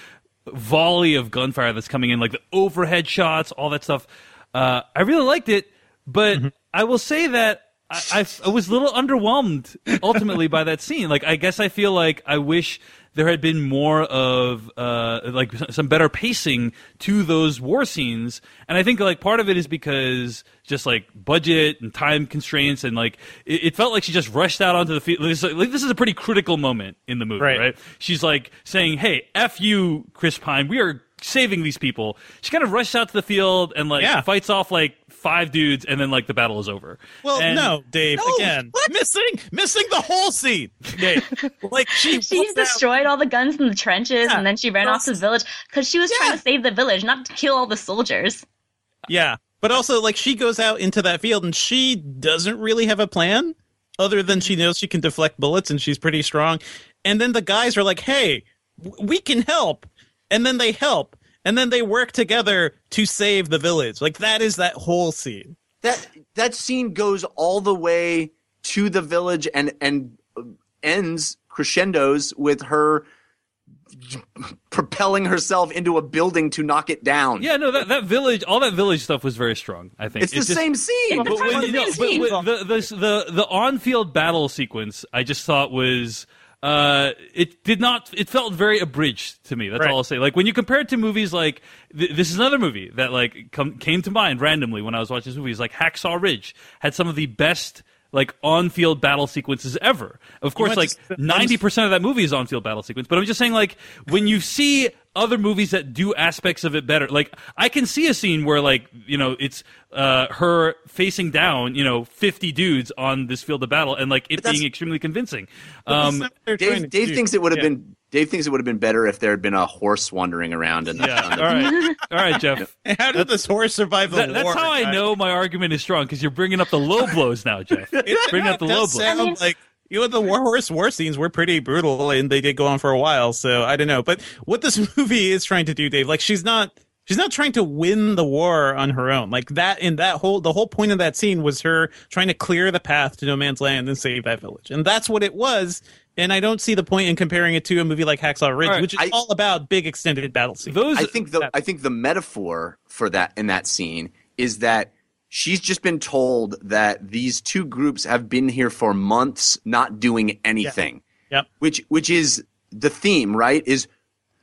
volley of gunfire that's coming in like the overhead shots all that stuff uh, i really liked it but Mm-hmm. i will say that I, I, I was a little underwhelmed ultimately by that scene. Like, I guess I feel like I wish there had been more of uh, like some better pacing to those war scenes, and I think like part of it is because just like budget and time constraints, and like it, it felt like she just rushed out onto the field. This, like, this is a pretty critical moment in the movie, Right. right? She's like saying, "Hey, f you, Chris Pine. We are." Saving these people, she kind of rushes out to the field and like Yeah. fights off like five dudes, and then like the battle is over. Well, And- no, Dave. No, again, missing missing the whole scene. Dave, like she [laughs] She's walked out- destroyed all the guns in the trenches, Yeah. and then she ran off to the village because she was trying to save the village, not to kill all the soldiers. Yeah, but also like she goes out into that field and she doesn't really have a plan other than she knows she can deflect bullets and she's pretty strong. And then the guys are like, "Hey, we can help," and then they help, and then they work together to save the village. Like that is that whole scene. that that scene goes all the way to the village and and uh, ends crescendos with her propelling herself into a building to knock it down. Yeah, no, that, that village, all that village stuff was very strong. I think It's the just- same scene. But when, the you know, but the, the the the on-field battle sequence, I just thought was. Uh, it did not. It felt very abridged to me. That's Right. all I'll say. Like when you compare it to movies like th- this is another movie that like come, came to mind randomly when I was watching this movie. Is like Hacksaw Ridge had some of the best like on-field battle sequences ever. Of course, like ninety percent of that movie is on-field battle sequence. But I'm just saying, like when you see other movies that do aspects of it better, like I can see a scene where like you know it's uh, her facing down you know fifty dudes on this field of battle and like it being extremely convincing. Um, not what they're trying to Dave, Dave thinks it would have Yeah. been Dave thinks it would have been better if there had been a horse wandering around in the, yeah. on All the right. All right, Jeff. [laughs] How did this horse survive the That, war? that's how I know my argument is strong because you're bringing up the low blows now, Jeff. [laughs] Bringing up the It low does blows. sound I mean- like you know the war horse war scenes were pretty brutal and they did go on for a while. So I don't know, but what this [laughs] movie is trying to do, Dave, like she's not she's not trying to win the war on her own. Like that in that whole the whole point of that scene was her trying to clear the path to no man's land and save that village, and that's what it was. And I don't see the point in comparing it to a movie like Hacksaw Ridge, All right, which is I- all about big extended battle scenes. Those I think the I think the metaphor for that in that scene is that she's just been told that these two groups have been here for months not doing anything. Yep. Which which is the theme, right? Is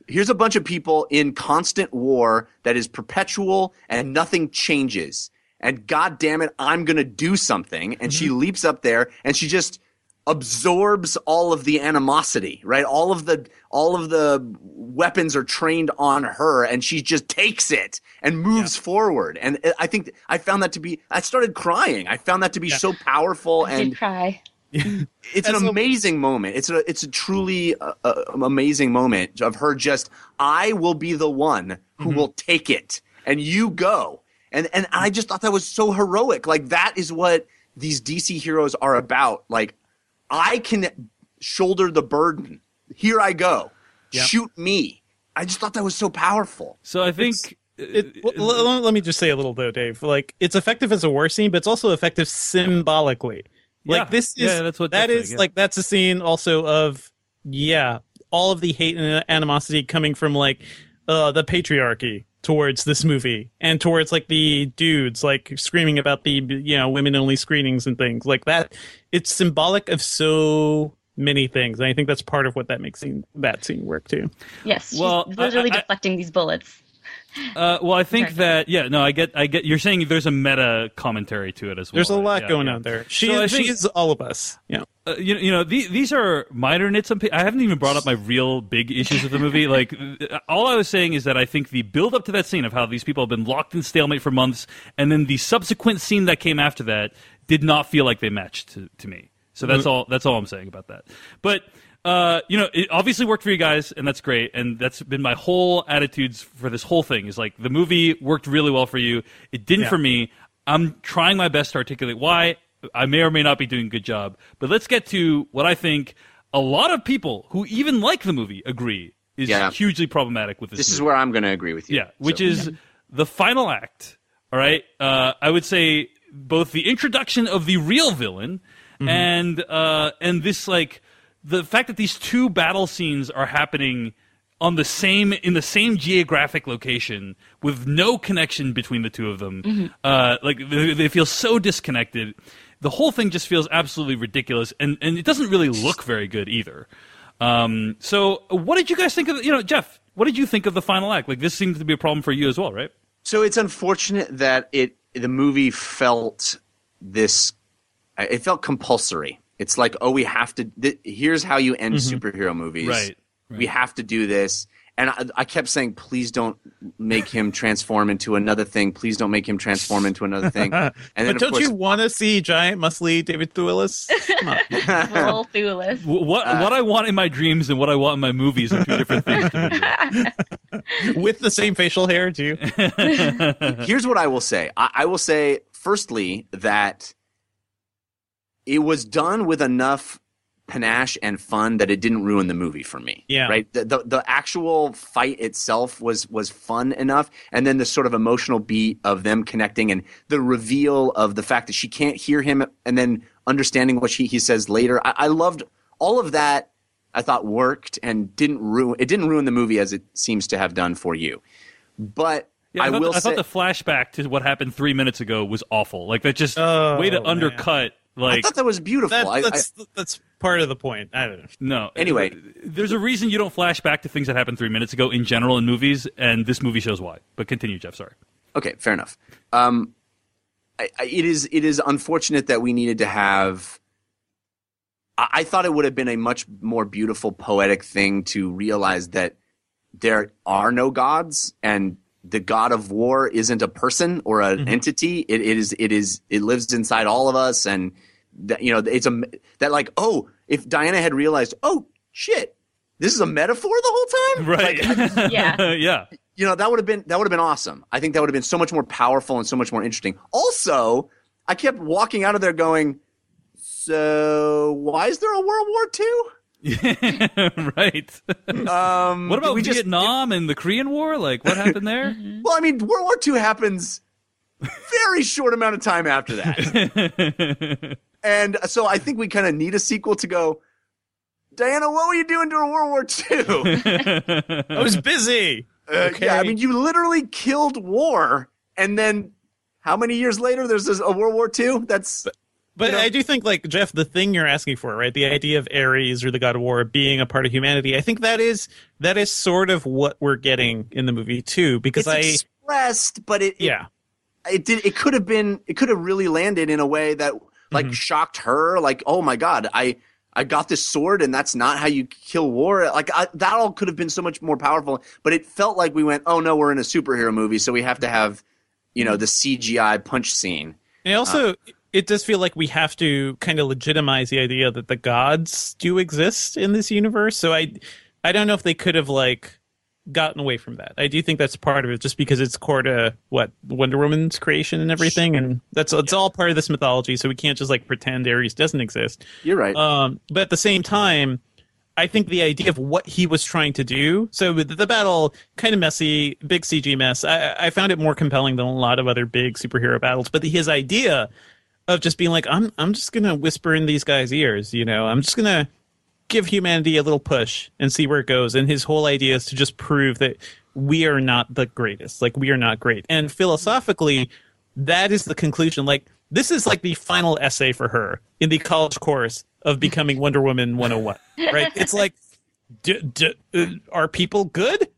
here's a bunch of people in constant war that is perpetual and nothing changes. And god damn it, I'm going to do something and she mm-hmm. leaps up there and she just absorbs all of the animosity, right? All of the all of the weapons are trained on her and she just takes it and moves forward. And I think I found that to be I started crying. I found that to be so powerful I and did cry. [laughs] it's an And so- amazing moment. It's a it's a truly uh, uh, amazing moment of her just I will be the one who Mm-hmm. will take it and you go. And and I just thought that was so heroic. Like that is what these DC heroes are about. Like, I can shoulder the burden. Here I go. Yep. Shoot me. I just thought that was so powerful. So I think It, well, l- l- let me just say a little though, Dave. Like it's effective as a war scene, but it's also effective symbolically. Yeah. Like this is Yeah, that's what that definitely, yeah. like that's a scene also of yeah, all of the hate and animosity coming from like uh the patriarchy towards this movie and towards like the dudes like screaming about the you know women only screenings and things like that. It's symbolic of so many things, and I think that's part of what that makes scene, that scene work too. Yes, Well, she's literally I- I- deflecting these bullets. Uh, well, I think that yeah, no, I get, I get. You're saying there's a meta commentary to it as well. There's a lot Yeah, going yeah. on there. She So I is, she is all of us. Yeah. Uh, you, you know, these, these are minor nits. and pi- I haven't even brought up my real big issues of the movie. Like, [laughs] uh, all I was saying is that I think the build up to that scene of how these people have been locked in stalemate for months, and then the subsequent scene that came after that did not feel like they matched to, to me. So that's all. That's all I'm saying about that. But uh, you know, it obviously worked for you guys, and that's great. And that's been my whole attitudes for this whole thing. Is like the movie worked really well for you. It didn't Yeah. for me. I'm trying my best to articulate why. I may or may not be doing a good job. But let's get to what I think a lot of people who even like the movie agree is Yeah. hugely problematic with this. This is where I'm going to agree with you. Yeah, which So- is the final act. All right, uh, I would say both the introduction of the real villain and uh, and this like the fact that these two battle scenes are happening on the same in the same geographic location with no connection between the two of them. Uh, like they, they feel so disconnected. The whole thing just feels absolutely ridiculous, and and it doesn't really look very good either. Um, so, what did you guys think of? You know, Jeff, what did you think of the final act? Like, this seems to be a problem for you as well, right? So it's unfortunate that it the movie felt this. It felt compulsory. It's like, oh, we have to. Th- here's how you end mm-hmm. superhero movies. Right, We have to do this. And I, I kept saying, please don't make him transform into another thing. Please don't make him transform into another thing. [laughs] And then, But of don't course, you want to see giant, muscly David Thewlis? Come on. [laughs] Full Thewlis. What uh, what I want in my dreams and what I want in my movies are two different things. To. [laughs] With the same facial hair, too. here's what I will say. I, I will say, firstly, that it was done with enough panache and fun that it didn't ruin the movie for me. Yeah. Right. The, the the actual fight itself was was fun enough, and then the sort of emotional beat of them connecting and the reveal of the fact that she can't hear him, and then understanding what she he says later. I, I loved all of that. I thought worked and didn't ruin it. Didn't ruin the movie as it seems to have done for you. But Yeah, I, I, thought, will I say, thought the flashback to what happened three minutes ago was awful. Like that just Oh, way to man. undercut. I thought that was beautiful. That, I- I- that's, that's part of the point. I don't know. no. Anyway. there's a reason you don't flash back to things that happened three minutes ago in general in movies, and this movie shows why. But continue, Jeff. Sorry. Okay, fair enough. Um, I, I, it is it is unfortunate that we needed to have. I, I thought it would have been a much more beautiful, poetic thing to realize that there are no gods, and the god of war isn't a person or an mm-hmm. entity. It, it is it is it lives inside all of us, and that you know it's a that like oh if Diana had realized oh shit this is a metaphor the whole time [laughs] Right. [laughs] Yeah. [laughs] yeah. you know that would have been that would have been awesome. I think that would have been so much more powerful and so much more interesting. Also, I kept walking out of there going, "So why is there a World War II?" [laughs] right. Um, what about we just- Vietnam and the Korean War? Like, what happened there? [laughs] Well, I mean, World War II happens very short amount of time after that, [laughs] and so I think we kind of need a sequel to go. Diana, what were you doing during World War II? I was busy. Uh, Okay. Yeah, I mean, you literally killed war, and then how many years later there's this, a World War II? That's But You know- I do think, like Jeff, the thing you're asking for, right? The idea of Ares or the God of War being a part of humanity. I think that is that is sort of what we're getting in the movie too. Because it's I, expressed, but it, it yeah, it did it could have been it could have really landed in a way that like Mm-hmm. shocked her like oh my god i i got this sword and that's not how you kill war like I, that all could have been so much more powerful but it felt like we went oh no we're in a superhero movie so we have to have you know the cgi punch scene and also it does feel like we have to kind of legitimize the idea that the gods do exist in this universe. So I, I don't know if they could have like gotten away from that. I do think that's part of it, just because it's core to what Wonder Woman's creation and everything, and that's it's all part of this mythology. So we can't just like pretend Ares doesn't exist. You're right. Um, but at the same time, I think the idea of what he was trying to do. So the battle, kind of messy, big CG mess. I, I found it more compelling than a lot of other big superhero battles. But his idea of just being like, I'm I'm just gonna whisper in these guys' ears. You know, I'm just gonna give humanity a little push and see where it goes. And his whole idea is to just prove that we are not the greatest. Like we are not great. And philosophically, that is the conclusion. Like this is like the final essay for her in the college course of becoming Wonder Woman 101. Right? It's like, d- d- uh, are people good?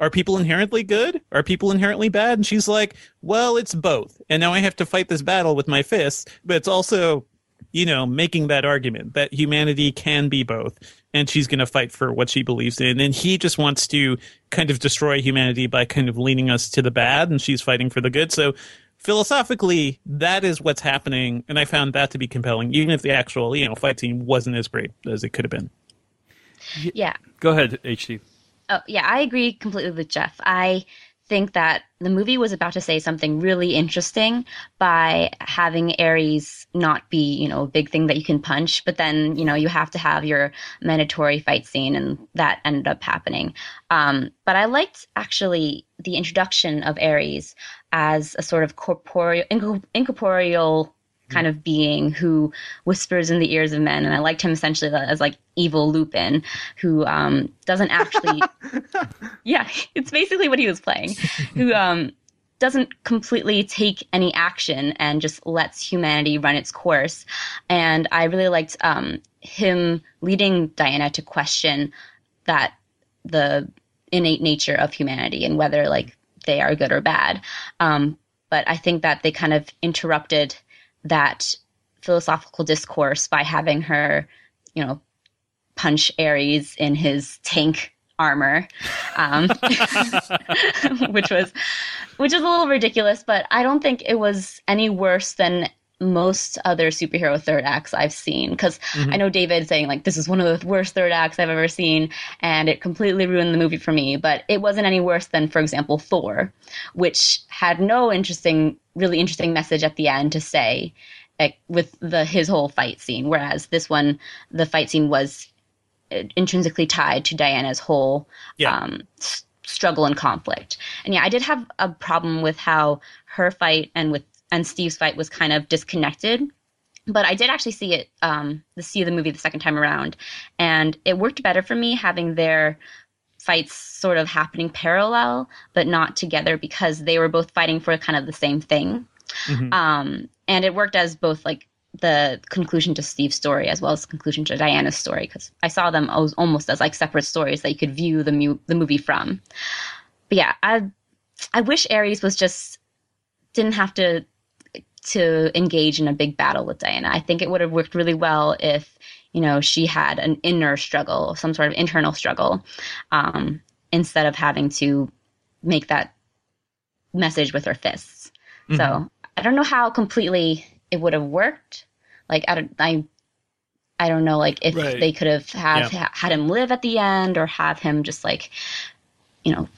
Are people inherently good? Are people inherently bad? And she's like, well, it's both. And now I have to fight this battle with my fists, but it's also you know, making that argument that humanity can be both, and she's going to fight for what she believes in. And he just wants to kind of destroy humanity by kind of leaning us to the bad, and she's fighting for the good. So philosophically, that is what's happening, and I found that to be compelling, even if the actual, you know, fight scene wasn't as great as it could have been. Yeah. Go ahead, HT. Oh, yeah, I agree completely with Jeff. I think that the movie was about to say something really interesting by having Ares not be, you know, a big thing that you can punch, but then, you know, you have to have your mandatory fight scene, and that ended up happening. Um, but I liked actually the introduction of Ares as a sort of corporeal, incorporeal kind of being who whispers in the ears of men. And I liked him essentially as like evil Lupin, who um, doesn't actually. [laughs] yeah, it's basically what he was playing. Who um, doesn't completely take any action and just lets humanity run its course. And I really liked um, him leading Diana to question that the innate nature of humanity and whether like they are good or bad. Um, but I think that they kind of interrupted that philosophical discourse by having her, you know, punch Ares in his tank armor, um, [laughs] which was which is a little ridiculous, but I don't think it was any worse than most other superhero third acts I've seen. Because mm-hmm. I know David saying like this is one of the worst third acts I've ever seen, and it completely ruined the movie for me. But it wasn't any worse than, for example, Thor, which had no interesting, really interesting message at the end to say. Like, with the his whole fight scene, whereas this one, the fight scene was intrinsically tied to Diana's whole yeah. um, struggle and conflict. And yeah, I did have a problem with how her fight and with and Steve's fight was kind of disconnected. But I did actually see it, um, see the movie the second time around, and it worked better for me having their fights sort of happening parallel but not together because they were both fighting for kind of the same thing. Mm-hmm. Um, and it worked as both like the conclusion to Steve's story as well as the conclusion to Diana's story because I saw them almost as like separate stories that you could view the mu- the movie from. But yeah, I I wish Ares was just didn't have to to engage in a big battle with Diana. I think it would have worked really well if you know she had an inner struggle, some sort of internal struggle, um, instead of having to make that message with her fists. Mm-hmm. So I don't know how completely it would have worked. Like I don't, I, I don't know, like if right. they could have have yeah. had him live at the end or have him just like, you know,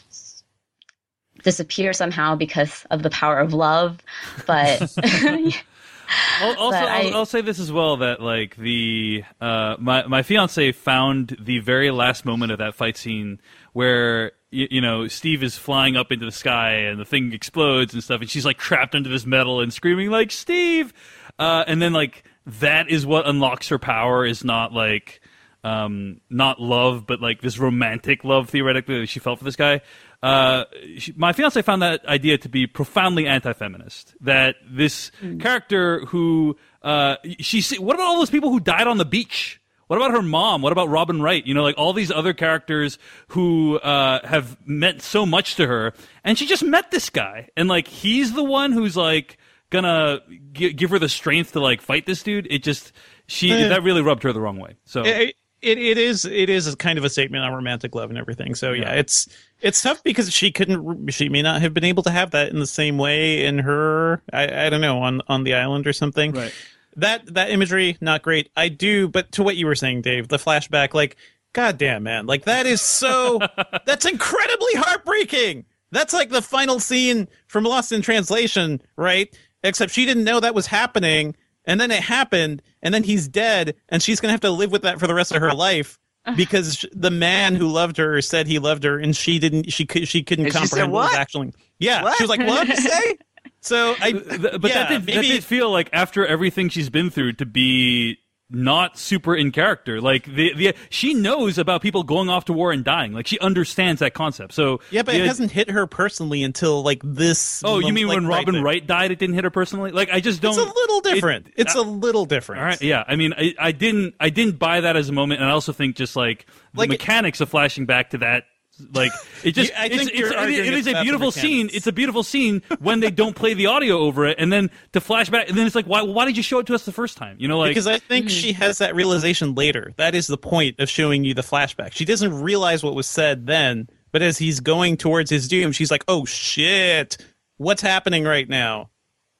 disappear somehow because of the power of love. But [laughs] [laughs] also, but I, will I'll say this as well that like the uh, my my fiance found the very last moment of that fight scene where you, you, know Steve is flying up into the sky and the thing explodes and stuff, and she's like trapped under this metal and screaming like Steve, uh, and then like that is what unlocks her power is not like um, not love, but like this romantic love theoretically that she felt for this guy. Uh, she, my fiance found that idea to be profoundly anti-feminist. That this mm. character who uh, she what about all those people who died on the beach? What about her mom? What about Robin Wright? You know, like all these other characters who uh, have meant so much to her, and she just met this guy, and like he's the one who's like gonna g- give her the strength to like fight this dude. It just she that really rubbed her the wrong way. So it, it, it is it is kind of a statement on romantic love and everything. So yeah, yeah, it's it's tough because she couldn't she may not have been able to have that in the same way in her I, I don't know on on the island or something. Right. That that imagery not great. I do, but to what you were saying, Dave, the flashback like God damn, man. Like that is so [laughs] that's incredibly heartbreaking. That's like the final scene from Lost in Translation, right? Except she didn't know that was happening, and then it happened, and then he's dead, and she's gonna have to live with that for the rest of her life [sighs] because the man who loved her said he loved her, and she didn't. She could. She couldn't And she said, comprehend what was "What? actually. Yeah, What? she was like, "What did you say?" [laughs] So I, Th- but yeah, that, did, that maybe did feel like after everything she's been through to be not super in character. Like the the she knows about people going off to war and dying. Like she understands that concept. So yeah, but the- it hasn't hit her personally until like this. Oh, you mean like, when Robin there. Wright died, it didn't hit her personally? Like I just don't. It's a little different. It- it's a little different. All right, yeah. I mean, I, I didn't, I didn't buy that as a moment, and I also think just like the Like- mechanics of flashing back to that, like [laughs] it just I it's, think it's, you're it- it it's a beautiful scene. It's a beautiful scene when they don't play the audio over it, and then to flash back, and then it's like, why, why did you show it to us the first time? You know, like because I think hmm. she has that realization later. That is the point of showing you the flashback. She doesn't realize what was said then, but as he's going towards his doom, she's like, "Oh shit, what's happening right now?"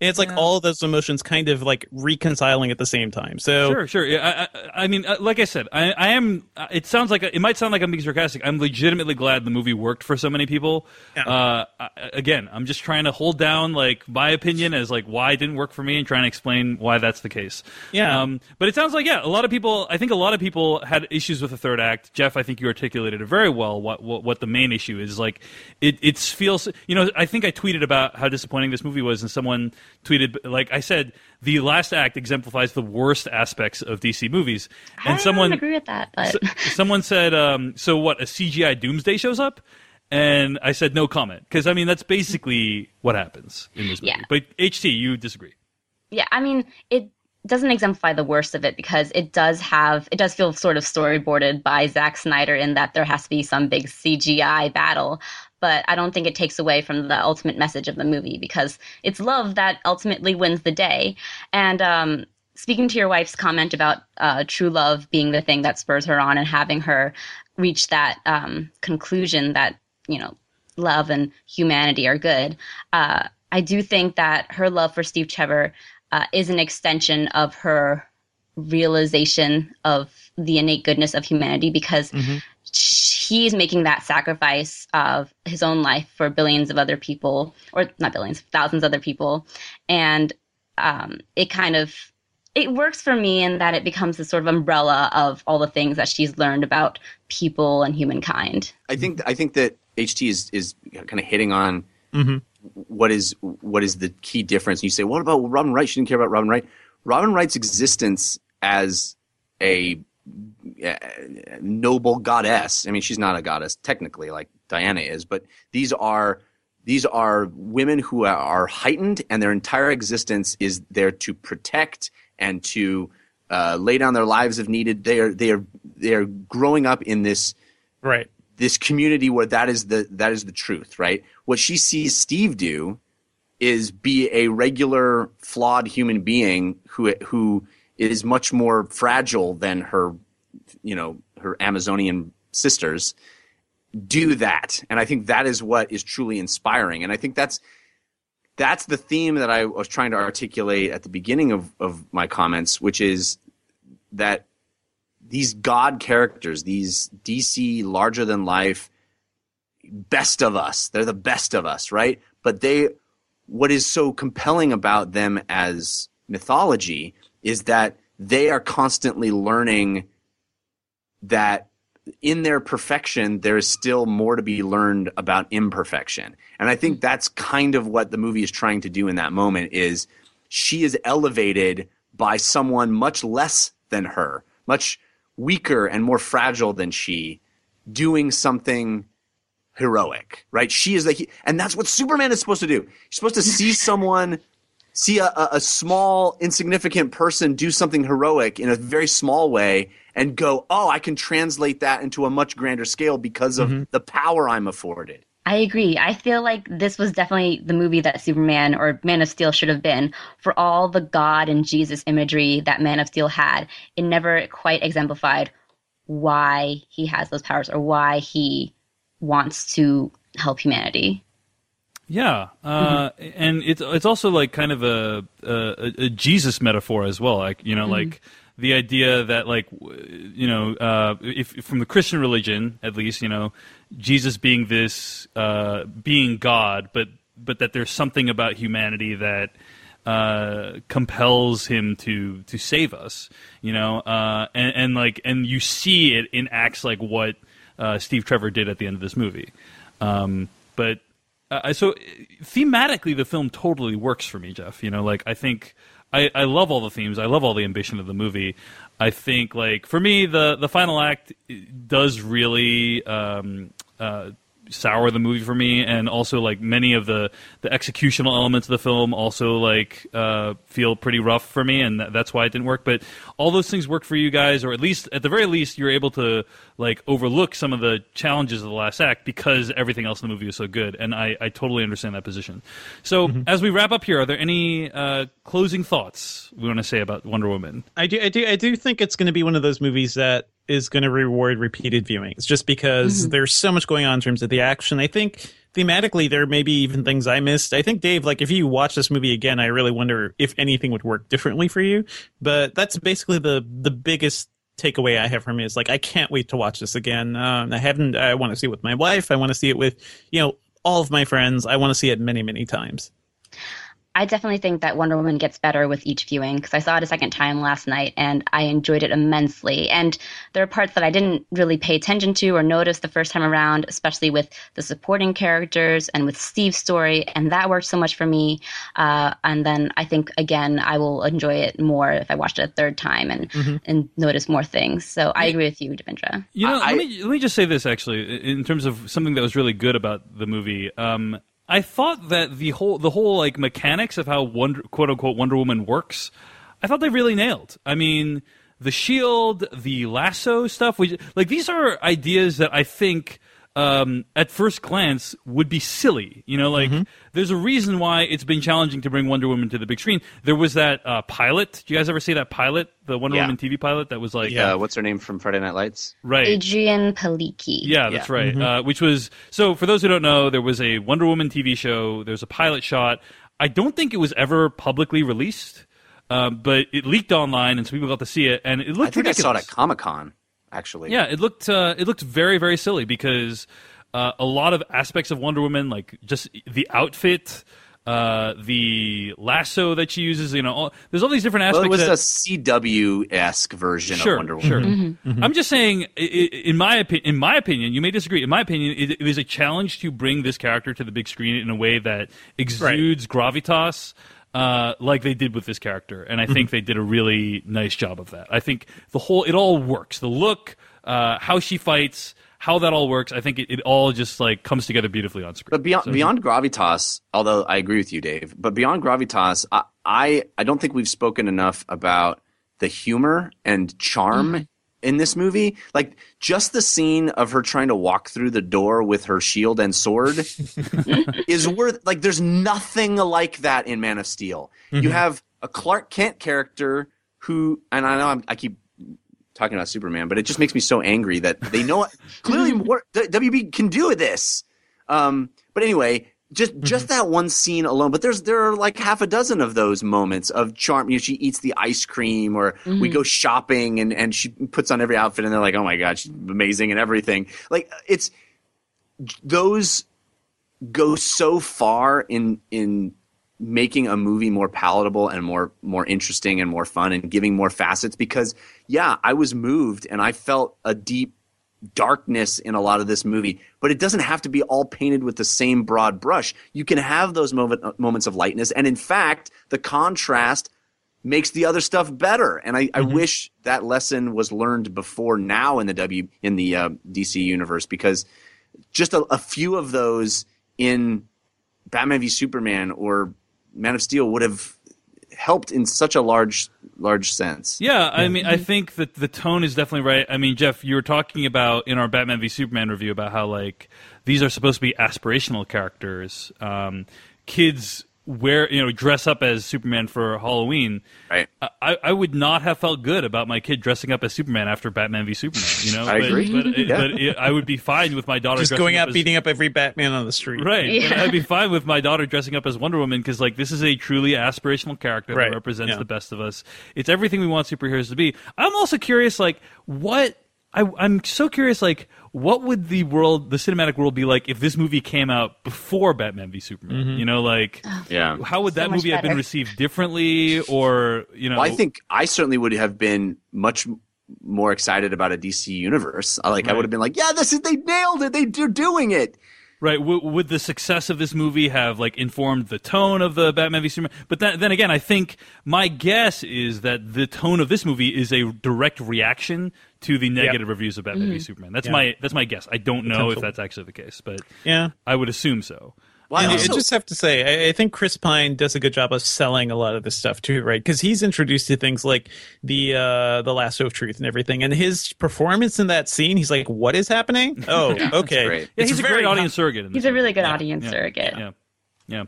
And it's like all of those emotions kind of like reconciling at the same time. So Sure, sure. Yeah, I, I, I mean, uh, like I said, I, I am. uh, It sounds like it might sound like I'm being sarcastic. I'm legitimately glad the movie worked for so many people. Uh, I, again, I'm just trying to hold down like my opinion as like why it didn't work for me and trying to explain why that's the case. Yeah. Um, but it sounds like yeah, a lot of people. I think a lot of people had issues with the third act. Jeff, I think you articulated it very well. What what, what the main issue is like. It it feels. You know, I think I tweeted about how disappointing this movie was, and someone tweeted like I said, the last act exemplifies the worst aspects of DC movies, and I someone agree with that, but S- someone said, um, "So what? A CGI Doomsday shows up?" And I said, "No comment," because I mean that's basically what happens in this movie. Yeah. But HT, you disagree? yeah, I mean, it doesn't exemplify the worst of it because it does have, it does feel sort of storyboarded by Zack Snyder in that there has to be some big CGI battle. But I don't think it takes away from the ultimate message of the movie because it's love that ultimately wins the day. And um, speaking to your wife's comment about uh, true love being the thing that spurs her on and having her reach that um, conclusion that, you know, love and humanity are good. Uh, I do think that her love for Steve Trevor uh, is an extension of her realization of the innate goodness of humanity because he's making that sacrifice of his own life for billions of other people, or not billions, thousands of other people, and um, it kind of it works for me in that it becomes this sort of umbrella of all the things that she's learned about people and humankind. I think I think that HT is is kind of hitting on Mm-hmm. what is what is the key difference. You say, what about Robin Wright? She didn't care about Robin Wright. Robin Wright's existence as a noble goddess. I mean, she's not a goddess technically, like Diana is, but these are these are women who are, are heightened, and their entire existence is there to protect and to uh, lay down their lives if needed. They are they are they are growing up in this right. this community where that is the that is the truth, right? What she sees Steve do is be a regular flawed human being who who is much more fragile than her you know her Amazonian sisters do that. And i think that is what is truly inspiring. And i think that's that's the theme that i was trying to articulate at the beginning of, of my comments which is that these god characters these dc larger than life best of us they're the best of us right? But they what is so compelling about them as mythology is that they are constantly learning that in their perfection, there is still more to be learned about imperfection. And I think that's kind of what the movie is trying to do in that moment is she is elevated by someone much less than her, much weaker and more fragile than she, doing something heroic, right? She is like, and that's what Superman is supposed to do. You're supposed to see [laughs] someone, see a, a, a small, insignificant person do something heroic in a very small way and go, oh, I can translate that into a much grander scale because of mm-hmm. the power I'm afforded. I agree. I feel like this was definitely the movie that Superman or Man of Steel should have been. For all the God and Jesus imagery that Man of Steel had, it never quite exemplified why he has those powers or why he wants to help humanity. Yeah, uh, and it's it's also like kind of a, a a Jesus metaphor as well. Like you know, like the idea that like you know uh, if, if from the Christian religion at least you know Jesus being this uh, being God, but but that there's something about humanity that uh, compels him to to save us, you know, uh, and, and like and you see it in acts like what uh, Steve Trevor did at the end of this movie, um, but uh, so thematically the film totally works for me, Jeff. You know, like I think I, I love all the themes. I love all the ambition of the movie. I think like for me the the final act does really um, uh, sour the movie for me, and also like many of the the executional elements of the film also like uh, feel pretty rough for me, and that, that's why it didn't work. But all those things work for you guys, or at least at the very least, you're able to like overlook some of the challenges of the last act because everything else in the movie is so good, and I, I totally understand that position. So as we wrap up here, are there any uh, closing thoughts we want to say about Wonder Woman? I do, I do, I do think it's going to be one of those movies that is going to reward repeated viewings, just because there's so much going on in terms of the action. I think thematically there may be even things I missed. I think Dave, like if you watch this movie again, I really wonder if anything would work differently for you. But that's basically the the biggest takeaway I have from it is like I can't wait to watch this again. Um, I haven't. I want to see it with my wife. I want to see it with you know all of my friends. I want to see it many many times. I definitely think that Wonder Woman gets better with each viewing because I saw it a second time last night and I enjoyed it immensely. And there are parts that I didn't really pay attention to or notice the first time around, especially with the supporting characters and with Steve's story. And that worked so much for me. Uh, and then I think, again, I will enjoy it more if I watched it a third time and, and notice more things. So I agree with you, Devindra. You know, I- let me let me just say this actually, in terms of something that was really good about the movie. Um, I thought that the whole the whole like mechanics of how Wonder quote unquote Wonder Woman works, I thought they really nailed. I mean, the shield, the lasso stuff, we, like these are ideas that I think. Um, at first glance, would be silly. You know, like there's a reason why it's been challenging to bring Wonder Woman to the big screen. There was that uh, pilot. Do you guys ever see that pilot, the Wonder Yeah. Woman TV pilot? That was like, Uh, what's her name from Friday Night Lights? right, Adrianne Palicki. yeah, that's Yeah. right. Uh, which was so for those who don't know, there was a Wonder Woman TV show. There's a pilot shot. I don't think it was ever publicly released, um, but it leaked online, and so people got to see it, and it looked I think I saw it at Comic Con. Actually, Yeah, it looked uh, it looked very very silly because uh, a lot of aspects of Wonder Woman, like just the outfit. Uh, the lasso that she uses, you know, all, there's all these different Well, aspects. it was that, a CW esque version sure, of Wonder Woman. Sure. I'm just saying, i- i- in my opinion, in my opinion, you may disagree. In my opinion, it, it is a challenge to bring this character to the big screen in a way that exudes gravitas, uh, like they did with this character, and I think they did a really nice job of that. I think the whole it all works. The look, uh, how she fights. How that all works, I think it, it all just like comes together beautifully on screen. But beyond beyond gravitas, although I agree with you, Dave, but beyond gravitas, I I, I don't think we've spoken enough about the humor and charm in this movie. Like just the scene of her trying to walk through the door with her shield and sword [laughs] is worth like there's nothing like that in Man of Steel. You have a Clark Kent character who, and I know I'm, I keep talking about Superman, but it just makes me so angry that they know clearly [laughs] what WB can do with this. Um, but anyway, just mm-hmm. just that one scene alone. But there's there are like half a dozen of those moments of charm. You know, she eats the ice cream, or we mm-hmm. go shopping, and and she puts on every outfit, and they're like, oh my god, she's amazing and everything. Like it's those go so far in in making a movie more palatable and more more interesting and more fun and giving more facets because yeah i was moved and i felt a deep darkness in a lot of this movie but it doesn't have to be all painted with the same broad brush. You can have those moment, moments of lightness and in fact the contrast makes the other stuff better. And i, I wish that lesson was learned before now in the w in the uh, dc universe because just a, a few of those in Batman v Superman or Man of Steel would have helped in such a large large sense. Yeah, I mean, I think that the tone is definitely right. I mean, Jeff, you were talking about in our Batman v Superman review about how like these are supposed to be aspirational characters. Um, kids wear you know dress up as Superman for Halloween, Right. I, I would not have felt good about my kid dressing up as Superman after Batman v Superman. You know, I but, agree. But, Yeah. but it, I would be fine with my daughter Just dressing going up out as, beating up every Batman on the street. Right. Yeah. I'd be fine with my daughter dressing up as Wonder Woman because, like, this is a truly aspirational character Right. that represents Yeah. the best of us. It's everything we want superheroes to be. I'm also curious, like, what. I, I'm so curious, like, what would the world, the cinematic world, be like if this movie came out before Batman v Superman? Mm-hmm. You know, like, Yeah. how would So that much movie have been received differently, or you know? Well, I think I certainly would have been much more excited about a DC universe. I Like I would have been like, yeah, this is they nailed it. They, they're doing it. Right. W- would the success of this movie have like informed the tone of the Batman v Superman? But then, then again, I think my guess is that the tone of this movie is a direct reaction to the negative reviews of Batman v Superman. That's Yeah. my that's my guess. I don't know if that's actually the case, but Yeah. I would assume so. Well, I I just have to say, I, I think Chris Pine does a good job of selling a lot of this stuff too, right? Because he's introduced to things like the uh, the lasso of truth and everything, and his performance in that scene, he's like, "What is happening? [laughs] Oh, okay." great. Yeah, It's he's a great audience surrogate. In He's a really good Yeah, audience yeah, surrogate. Yeah, yeah.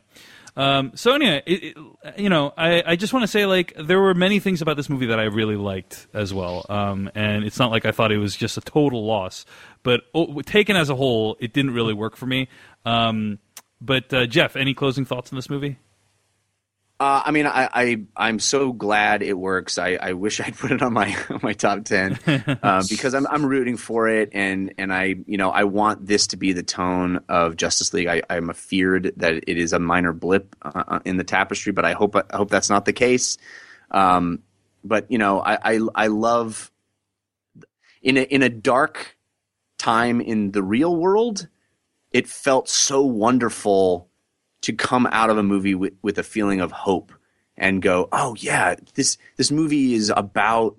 Um, Sonia, it, it, you know, I, I just want to say, like, there were many things about this movie that I really liked as well. Um, and it's not like I thought it was just a total loss, but oh, taken as a whole, it didn't really work for me. Um, but uh, Jeff, any closing thoughts on this movie? Uh, I mean, I, I I'm so glad it works. I, I wish [laughs] I'd put it on my on [laughs] my top ten [laughs] uh, because I'm I'm rooting for it, and and I you know I want this to be the tone of Justice League. I, I'm afeared that it is a minor blip uh, in the tapestry, but I hope I hope that's not the case. Um, but you know, I, I I love in a in a dark time in the real world. It felt so wonderful to come out of a movie with, with a feeling of hope and go, oh yeah, this this movie is about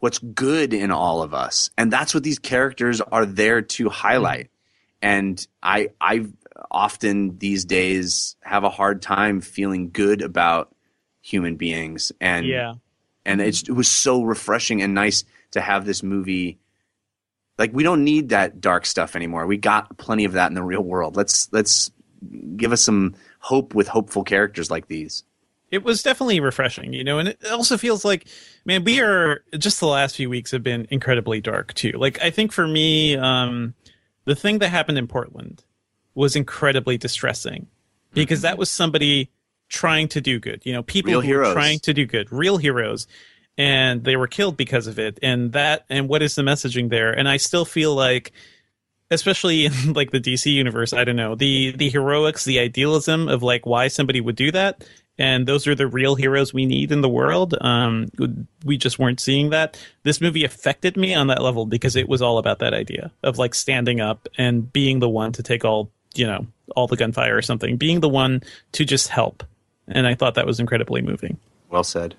what's good in all of us, and that's what these characters are there to highlight. And I I often these days have a hard time feeling good about human beings, and Yeah. and it's, it was so refreshing and nice to have this movie. Like we don't need that dark stuff anymore. We got plenty of that in the real world. Let's let's give us some hope with hopeful characters like these. It was definitely refreshing, you know, and it also feels like, man, we are just the last few weeks have been incredibly dark too. Like, I think for me, um, the thing that happened in Portland was incredibly distressing because that was somebody trying to do good, you know, people Real who were trying to do good, real heroes, and they were killed because of it. And that, and what is the messaging there? And I still feel like, especially in [laughs] like the DC universe, I don't know, the the heroics, the idealism of like why somebody would do that, and those are the real heroes we need in the world. Um, we just weren't seeing that. This movie affected me on that level because it was all about that idea of like standing up and being the one to take all you know all the gunfire or something, being the one to just help. And I thought that was incredibly moving. Well said.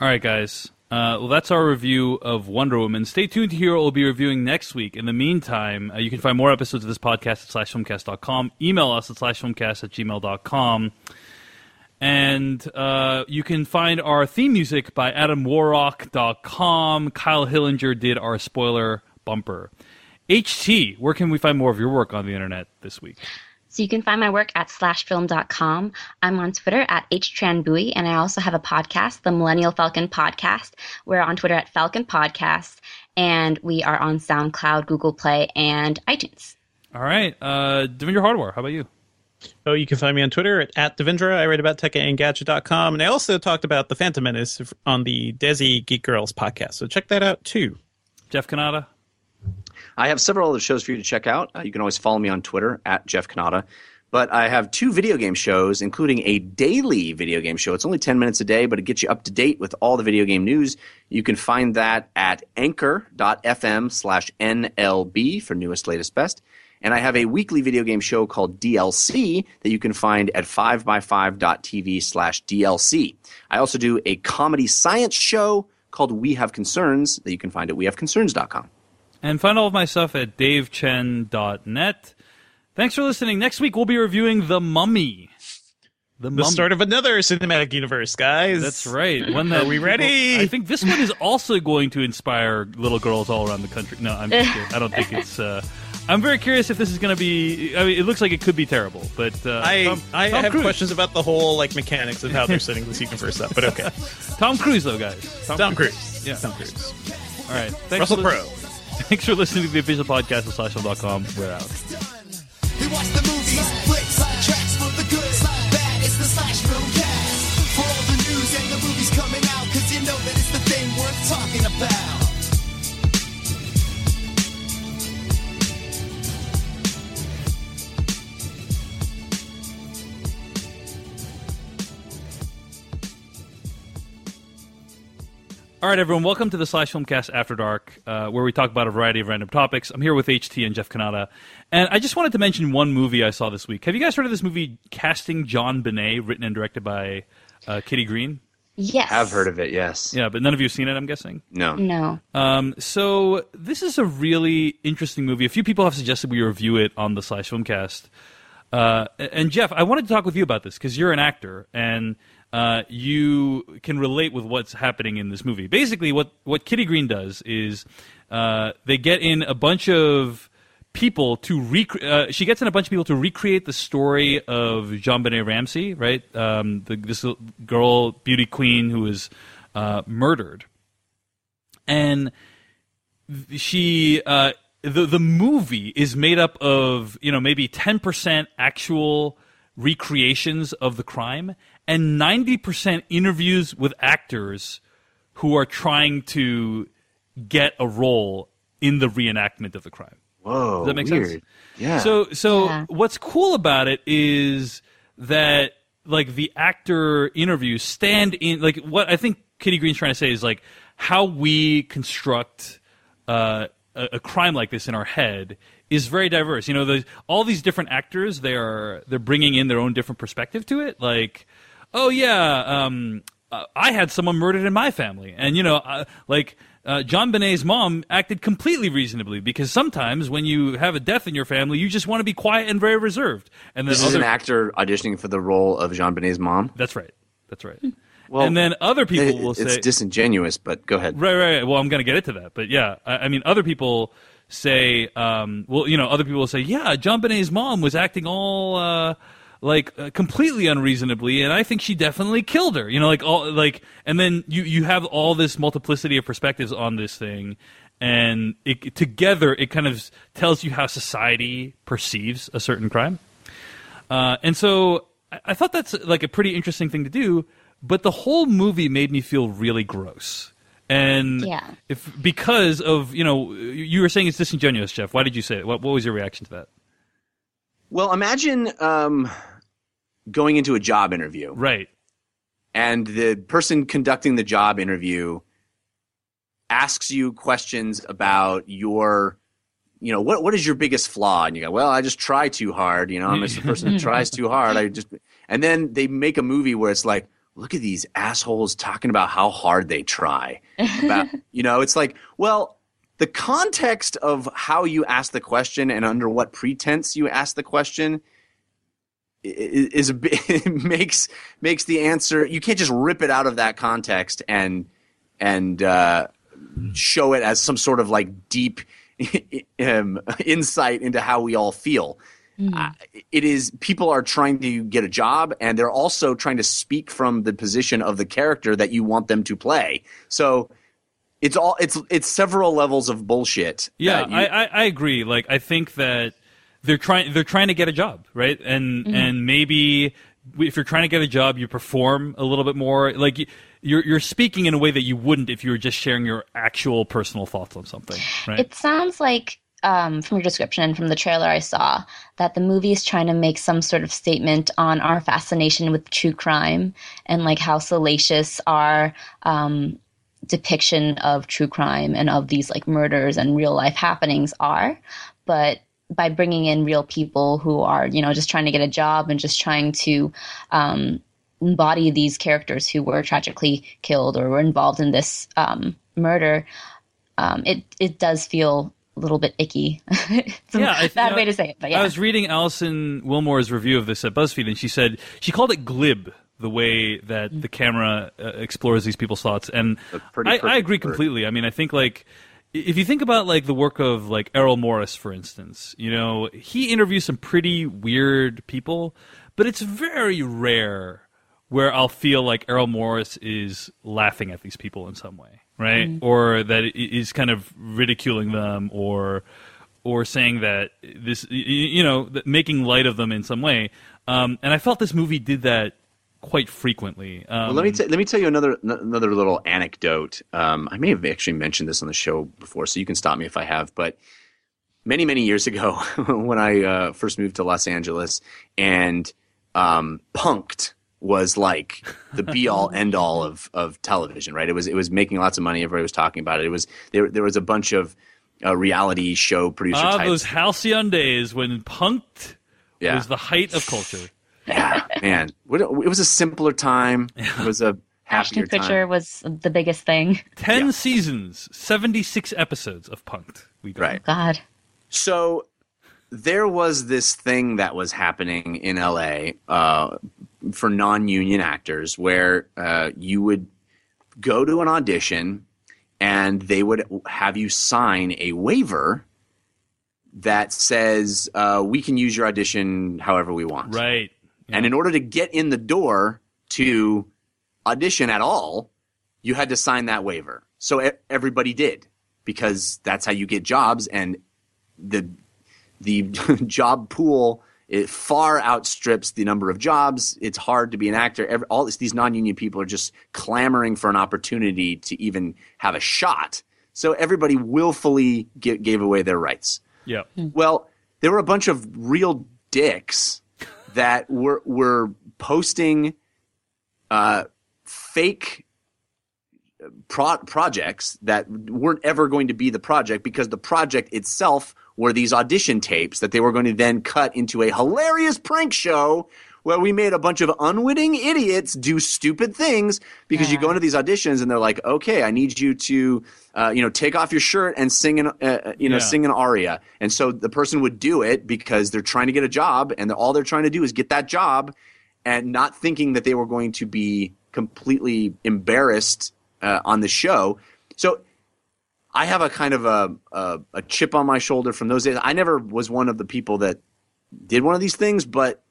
All right, guys. Uh, well, that's our review of Wonder Woman. Stay tuned to hear what we'll be reviewing next week. In the meantime, uh, you can find more episodes of this podcast at slashfilmcast.com. Email us at slashfilmcast at gmail.com. And uh, you can find our theme music by adamwarrock.com. Kyle Hillinger did our spoiler bumper. HT, where can we find more of your work on the internet this week? So you can find my work at slashfilm.com. I'm on Twitter at htranbui, and I also have a podcast, the Millennial Falcon Podcast. We're on Twitter at Falcon Podcast, and we are on SoundCloud, Google Play, and iTunes. All right. Uh, Devindra Hardawar, how about you? Oh, you can find me on Twitter at, at Devendra. I write about techandgadget.com. And I also talked about the Phantom Menace on the Desi Geek Girls podcast. So check that out too. Jeff Cannata? I have several other shows for you to check out. Uh, you can always follow me on Twitter at Jeff Cannata. But I have two video game shows, including a daily video game show. It's only 10 minutes a day, but it gets you up to date with all the video game news. You can find that at anchor.fm slash NLB for newest, latest, best. And I have a weekly video game show called DLC that you can find at 5by5.tv slash DLC. I also do a comedy science show called We Have Concerns that you can find at wehaveconcerns.com. And find all of my stuff at davechen.net. Thanks for listening. Next week, we'll be reviewing The Mummy. The, The start of another cinematic universe, guys. That's right. One that Are we ready? I think this one is also going to inspire little girls all around the country. No, I'm just kidding. I don't think it's. Uh, I'm very curious if this is going to be. I mean, it looks like it could be terrible, but uh, I Tom, I Tom have Cruise. questions about the whole like mechanics of how they're setting the sequence first up, but okay. [laughs] Tom Cruise, though, guys. Tom Cruise. Yeah. Tom Cruise. All right. Thanks Russell for Crowe. Thanks for listening to the official podcast of SlashFilm.com. We're out. All right, everyone. Welcome to the Slash Filmcast After Dark, uh, where we talk about a variety of random topics. I'm here with HT and Jeff Cannata, and I just wanted to mention one movie I saw this week. Have you guys heard of this movie, Casting JonBenét, written and directed by uh, Kitty Green? Yes. I've heard of it. Yes. Yeah, but none of you have seen it. I'm guessing. No. No. Um, so this is a really interesting movie. A few people have suggested we review it on the Slash Filmcast. Uh, and Jeff, I wanted to talk with you about this because you're an actor and uh, you can relate with what's happening in this movie. Basically, what what Kitty Green does is uh, they get in a bunch of people to rec- uh, she gets in a bunch of people to recreate the story of JonBenét Ramsey, right? Um, the, this girl, beauty queen, who was uh, murdered, and she uh, the the movie is made up of you know maybe ten percent actual recreations of the crime and ninety percent interviews with actors who are trying to get a role in the reenactment of the crime. Whoa. Does that make weird. sense? Yeah. So so Yeah. what's cool about it is that like the actor interviews stand in like what I think Kitty Green's trying to say is like how we construct uh, a, a crime like this in our head is very diverse. You know, the, all these different actors they are they're bringing in their own different perspective to it. Like, oh yeah, um, uh, I had someone murdered in my family, and you know, uh, like. Uh, JonBenét's mom acted completely reasonably because sometimes when you have a death in your family, you just want to be quiet and very reserved. And this is an actor auditioning for the role of JonBenét's mom. That's right. That's right. Well, and then other people It- will it's say, it's disingenuous, but go ahead. Right, right, right. Well, I'm going to get into that, but yeah, I, I mean, other people say, um, well, you know, other people will say, yeah, JonBenét's mom was acting all uh, like uh, completely unreasonably, and I think she definitely killed her. You know, like all like, and then you you have all this multiplicity of perspectives on this thing. And it, together, it kind of tells you how society perceives a certain crime. Uh, and so I, I thought that's like a pretty interesting thing to do, but the whole movie made me feel really gross. And Yeah. if because of you know you- were saying it's disingenuous, Jeff. Why did you say it? What, what was your reaction to that? Well, imagine um, going into a job interview, Right. and the person conducting the job interview asks you questions about your, you know, what what is your biggest flaw? And you go, well, I just try too hard. You know, I'm just a person who [laughs] tries too hard. I just, and then they make a movie where it's like, look at these assholes talking about how hard they try. About, [laughs] you know, it's like, well, the context of how you ask the question and under what pretense you ask the question is a bit [laughs] makes makes the answer you can't just rip it out of that context and and uh, show it as some sort of like deep [laughs] um, insight into how we all feel. Uh, it is people are trying to get a job and they're also trying to speak from the position of the character that you want them to play. So it's all it's it's several levels of bullshit. Yeah, you- I, I, I agree. Like I think that they're trying they're trying to get a job, right? And and maybe if you're trying to get a job, you perform a little bit more. Like you're you're speaking in a way that you wouldn't if you were just sharing your actual personal thoughts on something, right? It sounds like um, from your description and from the trailer I saw that the movie is trying to make some sort of statement on our fascination with true crime and like how salacious our um, depiction of true crime and of these like murders and real life happenings are. But by bringing in real people who are, you know, just trying to get a job and just trying to um, embody these characters who were tragically killed or were involved in this um, murder, um, it it does feel a little bit icky. [laughs] it's a Yeah, bad way to say it, but yeah. I was reading Alison Willmore's review of this at BuzzFeed, and she said she called it glib the way that the camera uh, explores these people's thoughts, and I, I agree completely. I mean, I think like if you think about like the work of like Errol Morris, for instance, you know, he interviews some pretty weird people, but it's very rare where I'll feel like Errol Morris is laughing at these people in some way, right? Mm. Or that i- is kind of ridiculing them or or saying that this y- y- you know making light of them in some way. Um, and I felt this movie did that quite frequently. Um, Well, let me t- let me tell you another n- another little anecdote. Um, I may have actually mentioned this on the show before, so you can stop me if I have. But many many years ago, [laughs] when I uh, first moved to Los Angeles, and um, Punk'd was like the be all [laughs] end all of of television, right? It was it was making lots of money. Everybody was talking about it. It was there. There was a bunch of uh, reality show producer ah, types. those halcyon days when Punk'd Yeah. was the height of culture. Yeah, man, What- it was a simpler time. It was a [laughs] happier Ashton time. Kutcher was the biggest thing. Ten seasons, seventy-six episodes of Punk'd. We got. Right. God. So there was this thing that was happening in LA uh, for non-union actors, where uh, you would go to an audition, and they would have you sign a waiver that says uh, we can use your audition however we want. Right. And in order to get in the door to audition at all, you had to sign that waiver. So e- everybody did because that's how you get jobs and the the [laughs] job pool it far outstrips the number of jobs. It's hard to be an actor. Every, all this, these non-union people are just clamoring for an opportunity to even have a shot. So everybody willfully gi- gave away their rights. Yeah. Hmm. Well, there were a bunch of real dicks that were were posting uh, fake pro- projects that weren't ever going to be the project because the project itself were these audition tapes that they were going to then cut into a hilarious prank show where we made a bunch of unwitting idiots do stupid things because you go into these auditions and they're like, okay, I need you to, uh, you know, take off your shirt and sing an, uh, you know, Yeah. sing an aria. And so the person would do it because they're trying to get a job and all they're trying to do is get that job and not thinking that they were going to be completely embarrassed uh, on the show. So I have a kind of a, a a chip on my shoulder from those days. I never was one of the people that did one of these things, but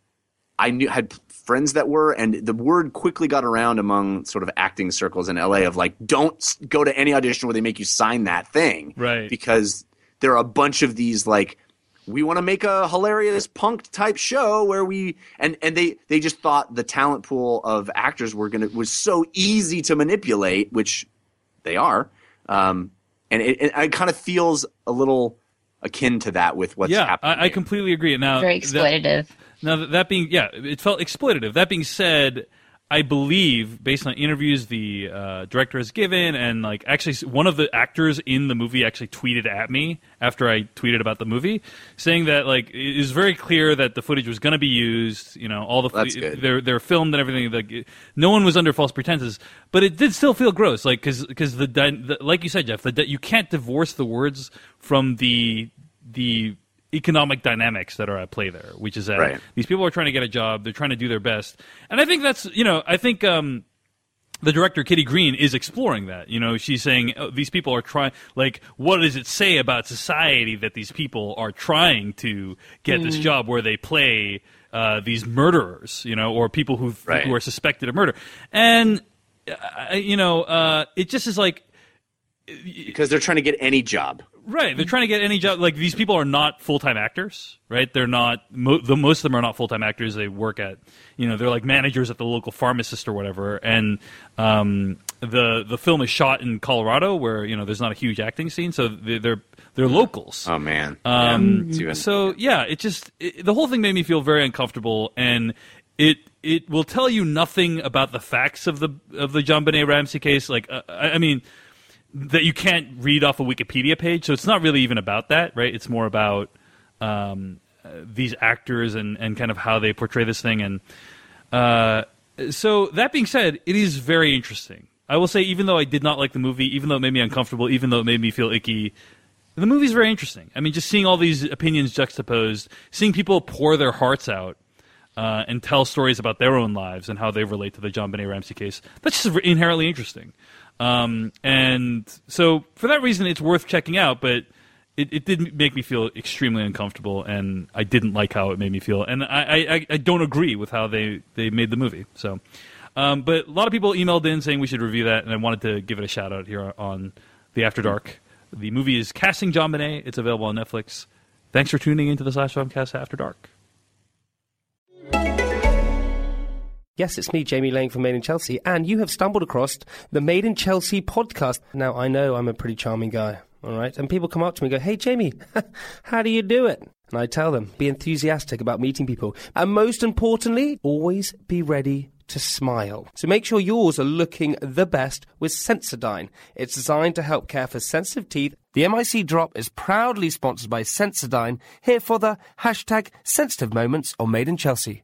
I knew had friends that were, and the word quickly got around among sort of acting circles in LA of like, don't go to any audition where they make you sign that thing, Right. Because there are a bunch of these like. We want to make a hilarious punk type show where we and and they they just thought the talent pool of actors were gonna was so easy to manipulate, which they are. Um, and it, it, it kind of feels a little akin to that with what's yeah, happening. I, I completely agree. Now, Very that- exploitative. Now that, that being, yeah, it felt exploitative. That being said, I believe, based on interviews the uh, director has given, and like actually one of the actors in the movie actually tweeted at me after I tweeted about the movie, saying that like it was very clear that the footage was going to be used. You know, all the That's good. they're they're filmed and everything. Like no one was under false pretenses, but it did still feel gross. Like because because the, the like you said, Jeff, the, you can't divorce the words from the the economic dynamics that are at play there, which is that Right. these people are trying to get a job, they're trying to do their best, and I think that's you know I think. um the director Kitty Green is exploring that. You know, she's saying oh, these people are trying. Like, what does it say about society that these people are trying to get this Mm. job where they play uh, these murderers? You know, or people who Right. who are suspected of murder. And uh, you know, uh, it just is like because they're trying to get any job. Right, they're trying to get any job. Like these people are not full time actors, right? They're not. Mo- the most of them are not full time actors. They work at, you know, they're like managers at the local pharmacist or whatever. And um, the the film is shot in Colorado, where you know there's not a huge acting scene, so they- they're they're locals. Oh man. Um, Yeah, so yeah, it just it, the whole thing made me feel very uncomfortable, and it it will tell you nothing about the facts of the of the JonBenét Ramsey case. Like, uh, I, I mean, that you can't read off a Wikipedia page, so it's not really even about that, right? It's more about um, these actors and and kind of how they portray this thing, and uh, so that being said, it is very interesting. I will say, even though I did not like the movie, even though it made me uncomfortable, even though it made me feel icky, the movie's very interesting. I mean, just seeing all these opinions juxtaposed, seeing people pour their hearts out uh, and tell stories about their own lives and how they relate to the JonBenét Ramsey case. That's just inherently interesting. Um, and so for that reason, it's worth checking out. But it, it did make me feel extremely uncomfortable, and I didn't like how it made me feel. And I, I, I don't agree with how they, they made the movie. So, um, but a lot of people emailed in saying we should review that, and I wanted to give it a shout out here on the After Dark. The movie is Casting JonBenét. It's available on Netflix. Thanks for tuning into the Slash Filmcast After Dark. Yes, it's me, Jamie Laing from Made in Chelsea, and you have stumbled across the Made in Chelsea podcast. Now, I know I'm a pretty charming guy, all right? And people come up to me and go, Hey, Jamie, [laughs] how do you do it? And I tell them, be enthusiastic about meeting people. And most importantly, always be ready to smile. So make sure yours are looking the best with Sensodyne. It's designed to help care for sensitive teeth. The MIC drop is proudly sponsored by Sensodyne, here for the hashtag sensitive moments on Made in Chelsea.